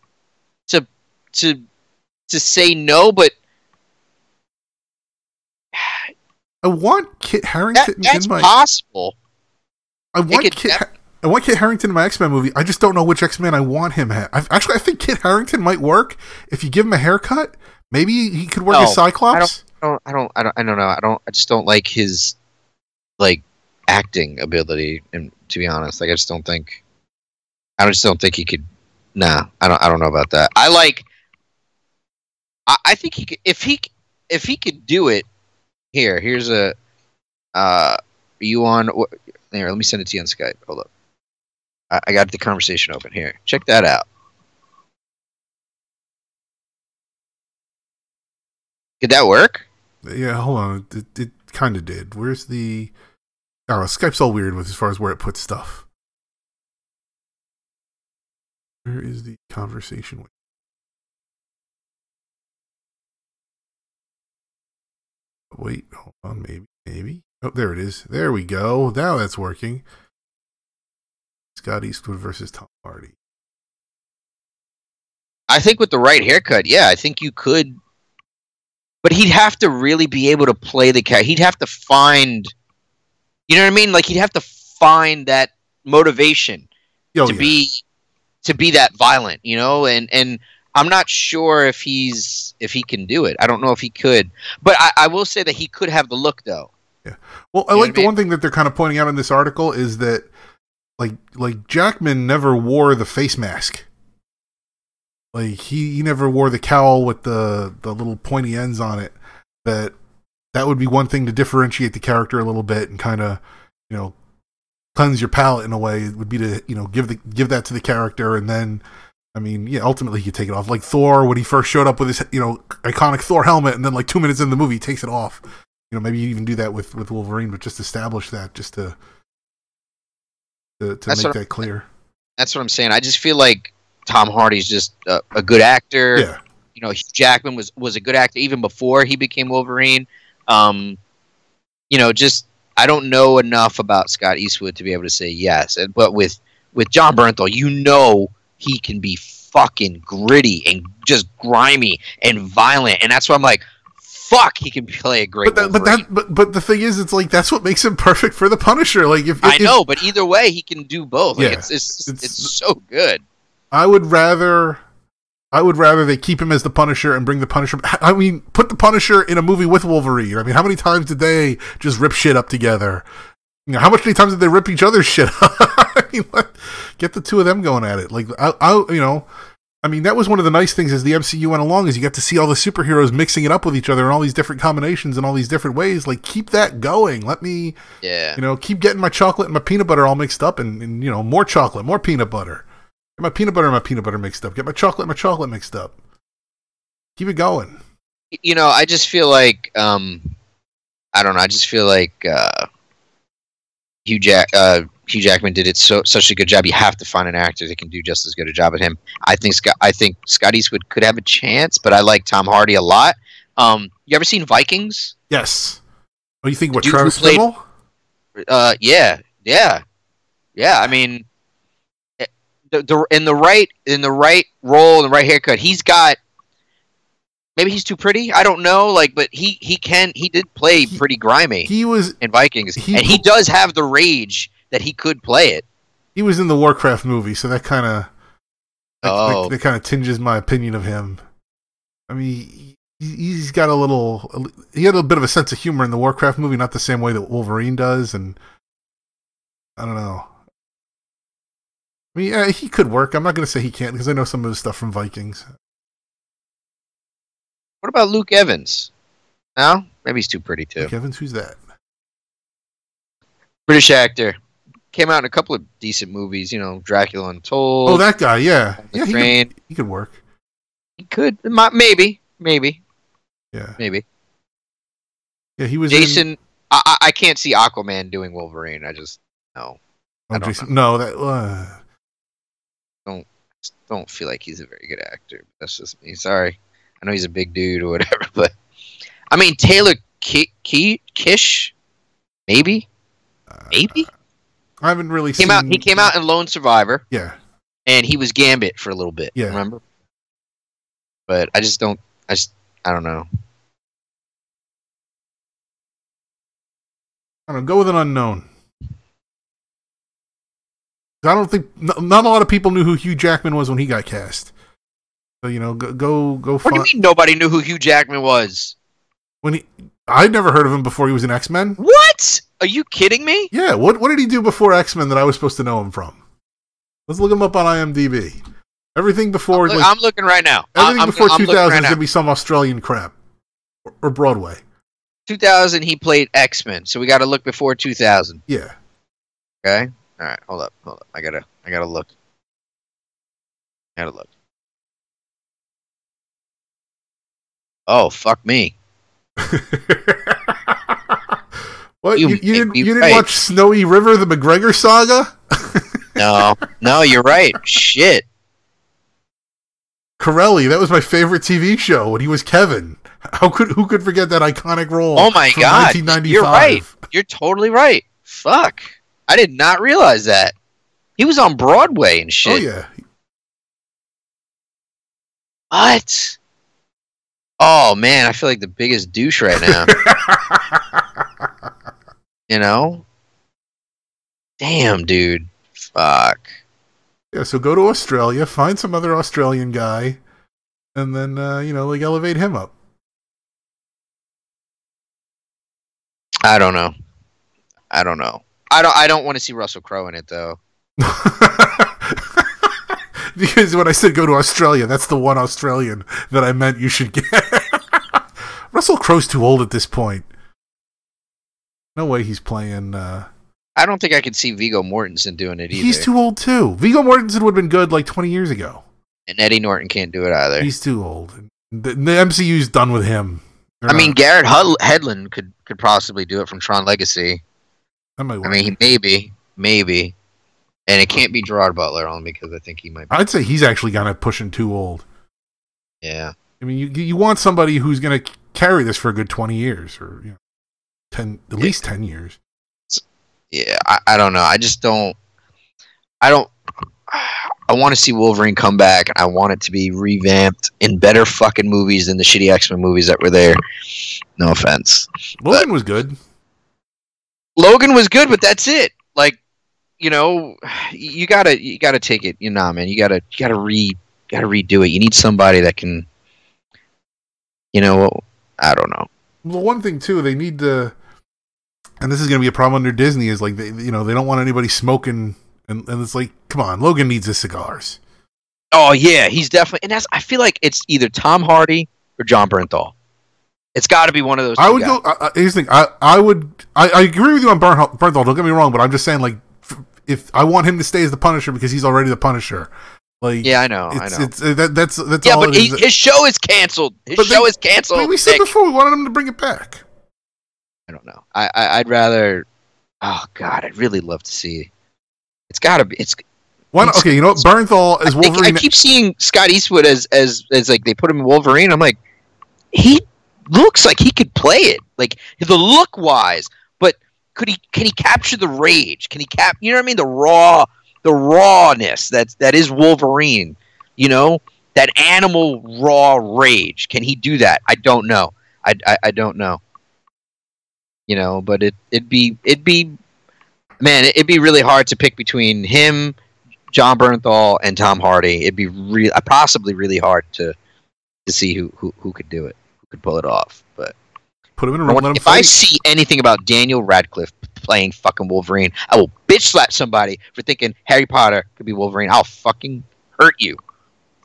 to to to say no, but I want Kit that, Harington that's in my. possible. I want could Kit. def- Ha- I want Kit Harington in my X Men movie. I just don't know which X Men I want him at. i actually, I think Kit Harington might work if you give him a haircut. Maybe he could work No, as Cyclops. I don't, I don't, I don't, I don't know. I don't, I just don't like his like acting ability. And to be honest, like I just don't think, I just don't think he could. Nah, I don't, I don't know about that. I like. I, I think he could if he if he could do it. Here, here's a. Uh, you on? Here, let me send it to you on Skype. Hold up. I, I got the conversation open here. Check that out. Did that work? Yeah, hold on. It, it kind of did. Where's the? I don't know. Skype's all weird with as far as where it puts stuff. Where is the conversation? Wait, hold on. Maybe, maybe. Oh, there it is. There we go. Now that's working. Scott Eastwood versus Tom Hardy. I think with the right haircut, yeah, I think you could. But he'd have to really be able to play the character. He'd have to find, you know what I mean? Like he'd have to find that motivation Oh, to yeah. be to be that violent, you know. And and I'm not sure if he's if he can do it. I don't know if he could, but I, I will say that he could have the look though. Yeah. Well, I You like what I the mean? one thing that they're kind of pointing out in this article is that, like, like Jackman never wore the face mask. Like he, he never wore the cowl with the the little pointy ends on it. That that would be one thing to differentiate the character a little bit and kind of, you know, cleanse your palate in a way it would be to you know give the give that to the character and then I mean, yeah, ultimately he could take it off. Like Thor, when he first showed up with his, you know, iconic Thor helmet, and then like two minutes in the movie, he takes it off. You know, maybe you even do that with with Wolverine, but just establish that, just to to, to make that clear. That's what I'm saying. I just feel like Tom Hardy's just a, a good actor. Yeah, You know, Hugh Jackman was was a good actor even before he became Wolverine. Um, you know, just I don't know enough about Scott Eastwood to be able to say yes. And but with with Jon Bernthal, you know he can be fucking gritty and just grimy and violent, and that's why I'm like, fuck, he can play a great. but that, but that, but but the thing is, it's like that's what makes him perfect for the Punisher. Like if, I if- know, but either way, he can do both. Like, Yeah. it's, it's, It's- it's so good. I would rather I would rather they keep him as the Punisher and bring the Punisher. I mean, put the Punisher in a movie with Wolverine. I mean, how many times did they just rip shit up together? You know, how much many times did they rip each other's shit up? I mean, let, get the two of them going at it. Like, I, I, you know, I mean, that was one of the nice things as the MCU went along is you got to see all the superheroes mixing it up with each other in all these different combinations and all these different ways. Like, keep that going. Let me, Yeah. you know, keep getting my chocolate and my peanut butter all mixed up, and, and you know, more chocolate, more peanut butter. Get my peanut butter and my peanut butter mixed up. Get my chocolate and my chocolate mixed up. Keep it going. you know, I just feel like um, I don't know. I just feel like uh, Hugh Jack uh, Hugh Jackman did it so such a good job. You have to find an actor that can do just as good a job as him. I think Scott. I think Scott Eastwood could have a chance, but I like Tom Hardy a lot. Um, you ever seen Vikings? Yes. Oh, you think what Travis played- Uh, yeah, yeah, yeah. I mean, the, the in the right in the right role, the right haircut. He's got. Maybe he's too pretty. I don't know. Like, but he he can he did play He- pretty grimy. He was in Vikings, He- and he does have the rage that he could play it. he was in the Warcraft movie, so that kind of that, Oh. that, kind of tinges my opinion of him. I mean, he, he's got a little he had a bit of a sense of humor in the Warcraft movie, not the same way that Wolverine does, and I don't know. I mean, yeah, he could work. I'm not going to say he can't because I know some of his stuff from Vikings. What about Luke Evans? No, maybe he's too pretty too. Luke Evans, who's that? British actor, came out in a couple of decent movies. You know, Dracula Untold. Oh, that guy. Yeah, The yeah, he could, he could work. He could, maybe, maybe, Yeah, maybe. yeah, he was. Jason, I, I I can't see Aquaman doing Wolverine. I just no, oh, I don't Jason, no, that. Uh, just don't feel like he's a very good actor. That's just me. Sorry, I know he's a big dude or whatever, but I mean Taylor Ki- Ki- Kitsch, maybe, uh, maybe. I haven't really came seen. out. He came out in Lone Survivor, Yeah, and he was Gambit for a little bit. Yeah. remember? But I just don't. I just. I don't know. I don't know. Go with an unknown. I don't think not a lot of people knew who Hugh Jackman was when he got cast. So you know, go go go What do you mean nobody knew who Hugh Jackman was? when he. I'd never heard of him before he was in X Men. What? Are you kidding me? Yeah, what what did he do before X Men that I was supposed to know him from? Let's look him up on IMDb. Everything before Look, like, I'm looking right now. Everything I'm, before I'm 2000 looking is gonna be some Australian crap or, or Broadway. 2000, he played X Men. So we got to look before 2000. Yeah, Okay. All right. Hold up. Hold up. I gotta. I gotta look. I gotta look. Oh fuck me. what You you, you didn't you didn't watch Snowy River, the McGregor saga? No. no, you're right. Shit. Correlli, that was my favorite TV show when he was Kevin. How could who could forget that iconic role? Oh my god. 1995? You're right. You're totally right. Fuck. I did not realize that. He was on Broadway and shit. Oh yeah, What? Oh man, I feel like the biggest douche right now. you know? Damn, dude. Fuck. yeah. So go to Australia, find some other Australian guy, and then uh, you know like elevate him up. I don't know. I don't know. I don't. I don't want to see Russell Crowe in it though. because when I said go to Australia, that's the one Australian that I meant you should get. Russell Crowe's too old at this point. No way he's playing. Uh, I don't think I could see Viggo Mortensen doing it either. He's too old too. Viggo Mortensen would have been good like 20 years ago. and Eddie Norton can't do it either. He's too old. The, the MCU's done with him. They're I mean, Garrett Hud- Hedlund could could possibly do it from Tron Legacy. That might I mean, maybe, maybe, and it can't be Gerard Butler only because I think he might. Be, I'd say he's actually kind of pushing too old. yeah, I mean, you you want somebody who's going to carry this for a good 20 years or you know, 10 at Yeah. least 10 years. yeah. I, I don't know. I just don't. I don't. I want to see Wolverine come back, and I want it to be revamped in better fucking movies than the shitty X Men movies that were there. No offense. Logan was good. Logan was good, but that's it. Like, you know, you gotta you gotta take it. You know, man, you gotta you gotta re gotta redo it. You need somebody that can, you know, I don't know. The one thing too, they need to, and this is going to be a problem under Disney is like they, you know, they don't want anybody smoking, and, and it's like, come on, Logan needs his cigars. Oh yeah, he's definitely, and that's. I feel like it's either Tom Hardy or Jon Bernthal. It's got to be one of those. I would guys. go. I, I, here's the thing. I, I would. I, I agree with you on Bernthal, Bernthal. Don't get me wrong, but I'm just saying, like, f- if I want him to stay as the Punisher because he's already the Punisher, like, Yeah, I know. it's, I know. it's uh, that, that's that's yeah, all. but he, is. his show is canceled. His But they- show is canceled. We said Nick. before, we wanted him to bring it back. I don't know. I, I I'd rather. Oh God, I'd really love to see. It's got to be. It's. Why not? Okay, you know what? Bernthal as I, think- Wolverine. I keep seeing Scott Eastwood as as as like they put him in Wolverine. I'm like, he looks like he could play it, like the look wise. But could he? Can he capture the rage? Can he cap? You know what I mean? The raw, the rawness that's that is Wolverine. You know that animal raw rage. Can he do that? I don't know. I I, I don't know. You know, but it it'd be it'd be man, it'd be really hard to pick between him, Jon Bernthal, and Tom Hardy. It'd be real, possibly really hard to to see who, who who could do it, could pull it off. But put him in a room. want- Let him if I see anything about Daniel Radcliffe playing fucking Wolverine, I will bitch slap somebody for thinking Harry Potter could be Wolverine. I'll fucking hurt you.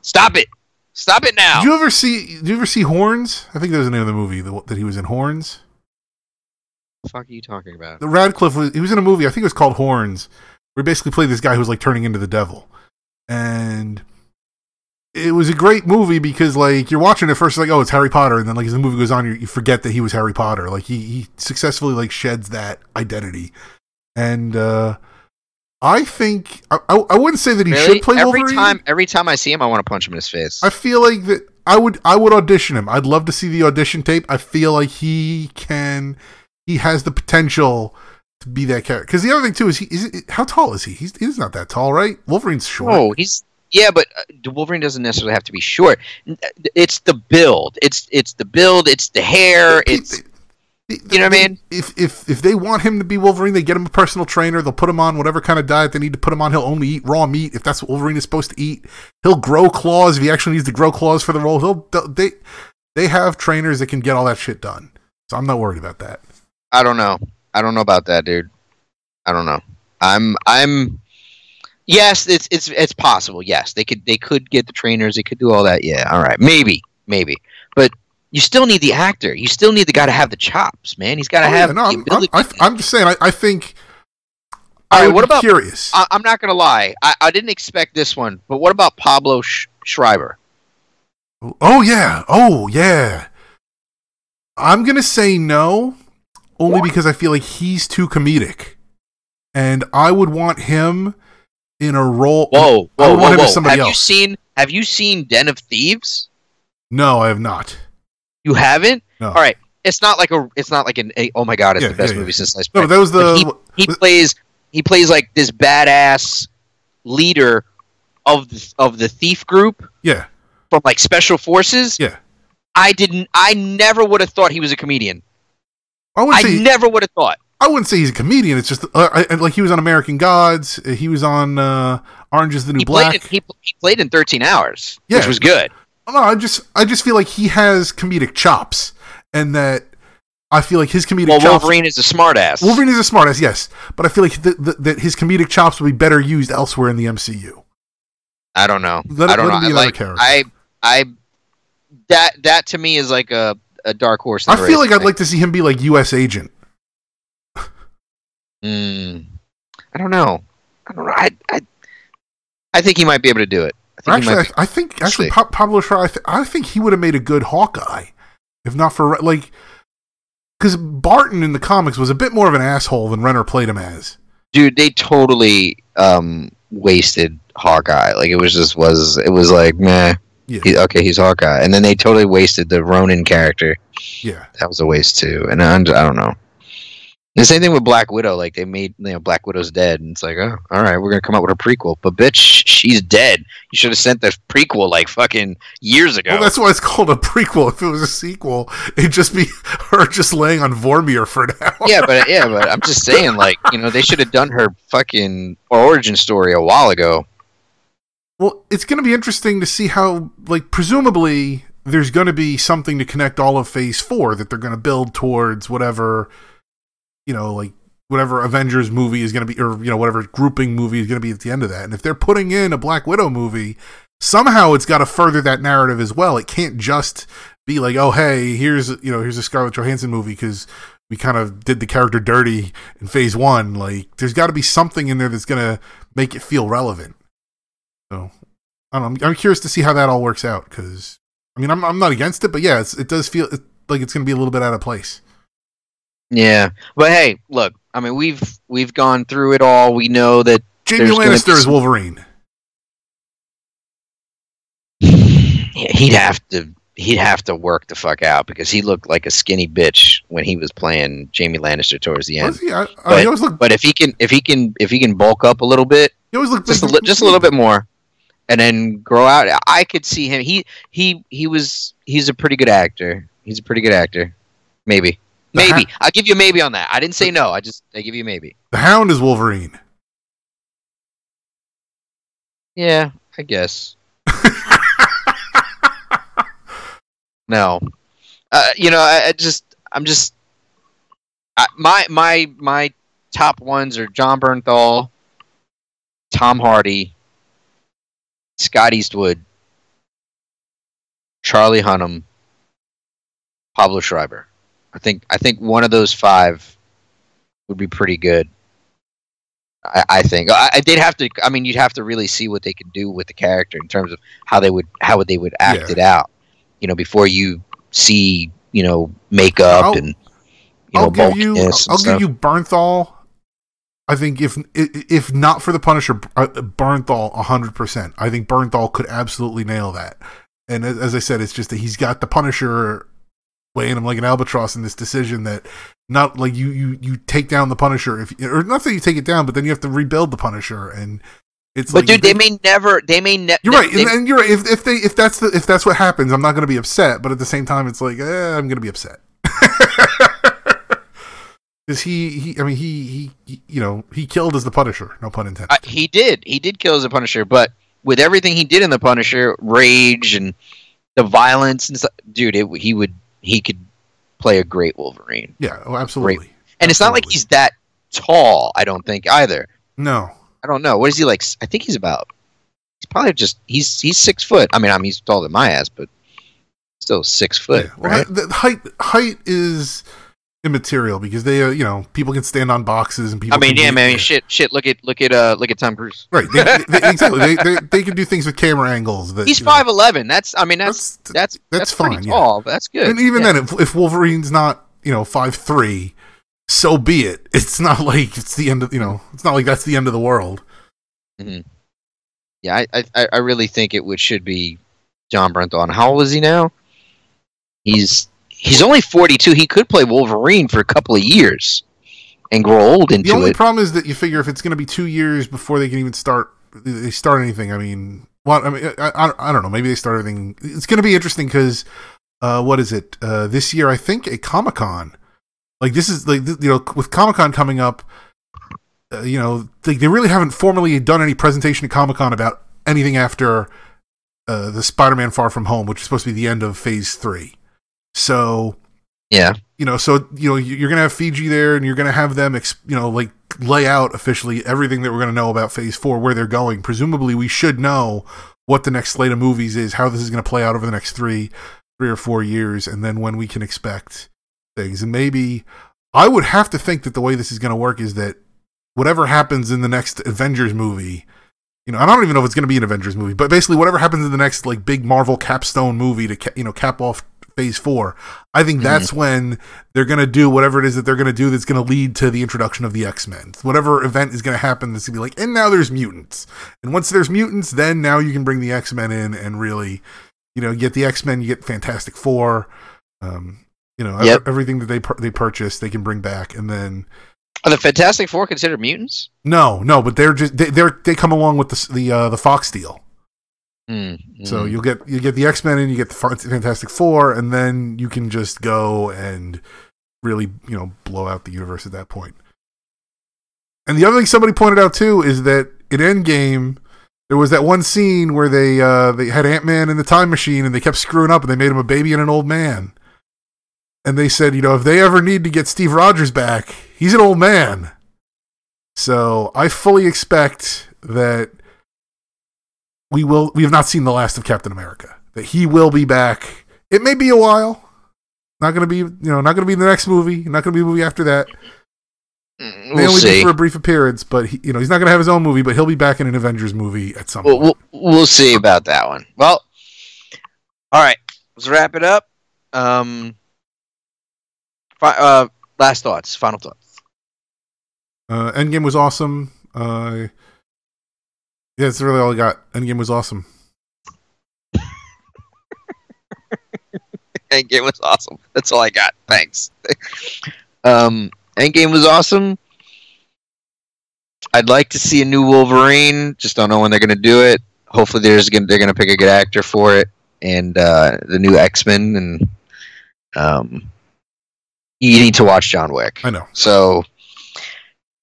Stop it. Stop it now. Did you ever see? Did you ever see Horns? I think that was the name of the movie that he was in. Horns. the fuck are you talking about? The Radcliffe was. He was in a movie. I think it was called Horns, where he basically played this guy who was like turning into the devil, and it was a great movie because like you're watching it first, like oh it's Harry Potter, and then like as the movie goes on, you, you forget that he was Harry Potter. Like he he successfully like sheds that identity, and uh I think I I, wouldn't say that he Really? should play every Wolverine. time, every time I see him, I want to punch him in his face. I feel like that I would I would audition him. I'd love to see the audition tape. I feel like he can he has the potential to be that character. Because the other thing too is he is how tall is he? He's he's not that tall, right? Wolverine's short. Oh, he's yeah, but uh, the Wolverine doesn't necessarily have to be short. Uh, It's the build. It's it's the build. It's the hair. It's you know what I mean? If if if they want him to be Wolverine, they get him a personal trainer. They'll put him on whatever kind of diet they need to put him on. He'll only eat raw meat if that's what Wolverine is supposed to eat. He'll grow claws if he actually needs to grow claws for the role. He'll they they have trainers that can get all that shit done. So I'm not worried about that. I don't know. I don't know about that, dude. I don't know. I'm I'm yes, it's it's it's possible. Yes, they could they could get the trainers. They could do all that. Yeah, all right, maybe maybe, but. You still need the actor. You still need the guy to have the chops, man. He's got to Oh, yeah, have no, the I'm. I'm, I'm just saying. I, I think. All I right, what about- curious? I, I'm not gonna lie. I, I didn't expect this one, but what about Pablo Sh- Schreiber? oh yeah. Oh yeah. I'm gonna say no, only because I feel like he's too comedic, and I would want him in a role. Whoa, whoa, whoa, whoa! Have you seen Have you seen Den of Thieves? No, I have not. You haven't? No. All right. It's not like a. It's not like an. A, oh my god! It's Yeah, the best yeah, yeah. movie since sliced No, that was But the. he plays. He plays like this badass leader of the, of the thief group yeah, from like special forces. yeah. I didn't. I never would have thought he was a comedian. I I never would have thought. I wouldn't say he's a comedian. It's just uh, I, like he was on American Gods. uh, He was on uh, Orange Is the New He Black. played. In, he, he played in 13 Hours, Yeah. which was good. No, I just I just feel like he has comedic chops, and that I feel like his comedic Well, chops. Wolverine is a smartass. Wolverine is a smartass, yes, but I feel like th- th- that his comedic chops will be better used elsewhere in the MCU. I don't know. Let I don't know. him be I another like. I. I. That that to me is like a, a dark horse. I feel like I'd like to see him be like U.S. agent. Mm. I don't know. I don't know. I I, I think he might be able to do it. I think Actually, I, I think actually Pa- Pablo Schreiber, I, th- I think he would have made a good Hawkeye, if not for like, because Barton in the comics was a bit more of an asshole than Renner played him as. dude they totally um wasted hawkeye like it was just was it was like meh Yeah. he, okay he's hawkeye and then they totally wasted the ronin character Yeah, that was a waste too and I'm, i don't know the same thing with black widow like they made you know black widow's dead and it's like oh all right we're gonna come up with a prequel but bitch she's dead you should have sent the prequel like fucking years ago well, that's why it's called a prequel. If it was a sequel, it'd just be her just laying on Vormir for now. yeah, but yeah, but I'm just saying, like, you know, they should have done her fucking origin story a while ago. Well, it's going to be interesting to see how, like, presumably there's going to be something to connect all of Phase Four that they're going to build towards whatever, you know, like whatever Avengers movie is going to be, or you know, whatever grouping movie is going to be at the end of that. And if they're putting in a Black Widow movie, somehow it's got to further that narrative as well. It can't just be like, oh, hey, here's you know, here's a Scarlett Johansson movie because we kind of did the character dirty in Phase One. Like, there's got to be something in there that's going to make it feel relevant. So I don't know. I'm, I'm curious to see how that all works out because I mean I'm I'm not against it, but yeah, it does feel like it's going to be a little bit out of place. Yeah, but hey, look, I mean, we've we've gone through it all. We know that Jaime Lannister is Wolverine. he'd have to he'd have to work the fuck out because he looked like a skinny bitch when he was playing Jaime Lannister towards the end. I, I, But- always looked. But if he can if he can if he can bulk up a little bit, He always looked just a just a little bit more, and then grow out. I could see him. He he he was he's a pretty good actor. He's a pretty good actor. Maybe. Ha- Maybe. I'll give you a maybe on that. I didn't say no. I just I give you a maybe. The Hound is Wolverine. Yeah, I guess. no. Uh, you know, I, I just I'm just I, my my my top ones are Jon Bernthal, Tom Hardy, Scott Eastwood, Charlie Hunnam, Pablo Schreiber. I think I think one of those five would be pretty good. I, I think I, I did have to. I mean, you'd have to really see what they could do with the character in terms of how they would how would they would act Yeah. it out. You know, before you see you know makeup I'll- and you I'll give you. I'll stuff. give you Bernthal. I think if if not for the Punisher, uh, Bernthal hundred percent. I think Bernthal could absolutely nail that. And as I said, it's just that he's got the Punisher weighing him like an albatross in this decision that not like you you you take down the Punisher if or not that you take it down, but then you have to rebuild the Punisher and it's But like dude, they may never. They may never. You're right, and, and you're right. If, if they if that's the if that's what happens, I'm not going to be upset. But at the same time, it's like eh, I'm going to be upset. Because he, he, I mean, he, he, you know, he killed as the Punisher. No pun intended. Uh, he did. He did kill as a Punisher, but with everything he did in the Punisher, rage and the violence and stuff, dude, it, he would he could play a great Wolverine. yeah, oh, absolutely. And it's not like he's that tall. I don't think either. No, I don't know. What is he like? I think he's about. He's probably just he's he's six foot. I mean, I mean he's taller than my ass, but still six foot, yeah. Well, right? the height height is immaterial because they, uh, you know, people can stand on boxes and people. I mean, yeah, man. Shit, shit. Look at look at uh look at Tom Cruise. Right, they, they, exactly. They, they they can do things with camera angles. That He's five eleven. That's I mean that's That's- that's that's that's, fine, pretty yeah. That's good. And even Yeah. then, if, if Wolverine's not, you know, five three, so be it. It's not like it's the end of, you know, it's not like that's the end of the world. Yeah, I, I I really think it would should be Jon. And how old is he now? He's he's only forty two. He could play Wolverine for a couple of years and grow old The into only it. problem is that you figure if it's going to be two years before they can even start, they start anything. I mean, what? I mean, I, I, I don't know. Maybe they start everything. It's going to be interesting because, uh, what is it? Uh, this year, I think a Comic Con. Like this is like you know with Comic Con coming up, uh, you know they, they really haven't formally done any presentation at Comic Con about anything after uh, the Spider-Man Far From Home, which is supposed to be the end of Phase Three. So Yeah, you know, so you know, you're gonna have Feige there, and you're gonna have them, ex- you know, like lay out officially everything that we're gonna know about Phase Four, where they're going. Presumably, we should know what the next slate of movies is, how this is gonna play out over the next three, three or four years, and then when we can expect things. And maybe I would have to think that the way this is gonna work is that whatever happens in the next Avengers movie, you know, I don't even know if it's going to be an Avengers movie, but basically whatever happens in the next like big Marvel capstone movie to ca- you know cap off Phase Four, I think that's when they're going to do whatever it is that they're going to do that's going to lead to the introduction of the X Men. Whatever event is going to happen, that's going to be like, and now there's mutants, and once there's mutants, then now you can bring the X Men in and really, you know, get the X Men, you get Fantastic Four. Um, you know, Yep. everything that they they purchase, they can bring back, and then Are the Fantastic Four considered mutants? no, no, but they're just they they're, they come along with the the uh, the Fox deal. Hmm. So you'll get you get the X Men and you get the Fantastic Four, and then you can just go and really you know blow out the universe at that point. And the other thing somebody pointed out too is that in Endgame there was that one scene where they uh, they had Ant Man in the time machine and they kept screwing up and they made him a baby and an old man. And they said, you know, if they ever need to get Steve Rogers back, he's an old man. So I fully expect that we will we have not seen the last of Captain America. That he will be back. It may be a while. Not gonna be you know, not gonna be in the next movie, not gonna be a movie after that. Mm, We'll only be see. for a brief appearance, but he, you know, he's not gonna have his own movie, but he'll be back in an Avengers movie at some We'll, point. we'll, we'll see about that one. Well, all right. Let's wrap it up. Um, fi- uh, last thoughts. Final thoughts. Uh Endgame was awesome. Uh yeah, that's really all I got. Endgame was awesome. Endgame was awesome. That's all I got. Thanks. um, Endgame was awesome. I'd like to see a new Wolverine. Just don't know when they're going to do it. Hopefully, there's gonna, they're going to pick a good actor for it, and uh, the new X Men. And um, you need to watch John Wick. I know. So,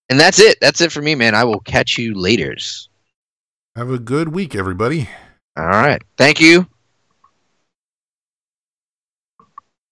and that's it. That's it for me, man. I will catch you later's. Have a good week, everybody. All right. Thank you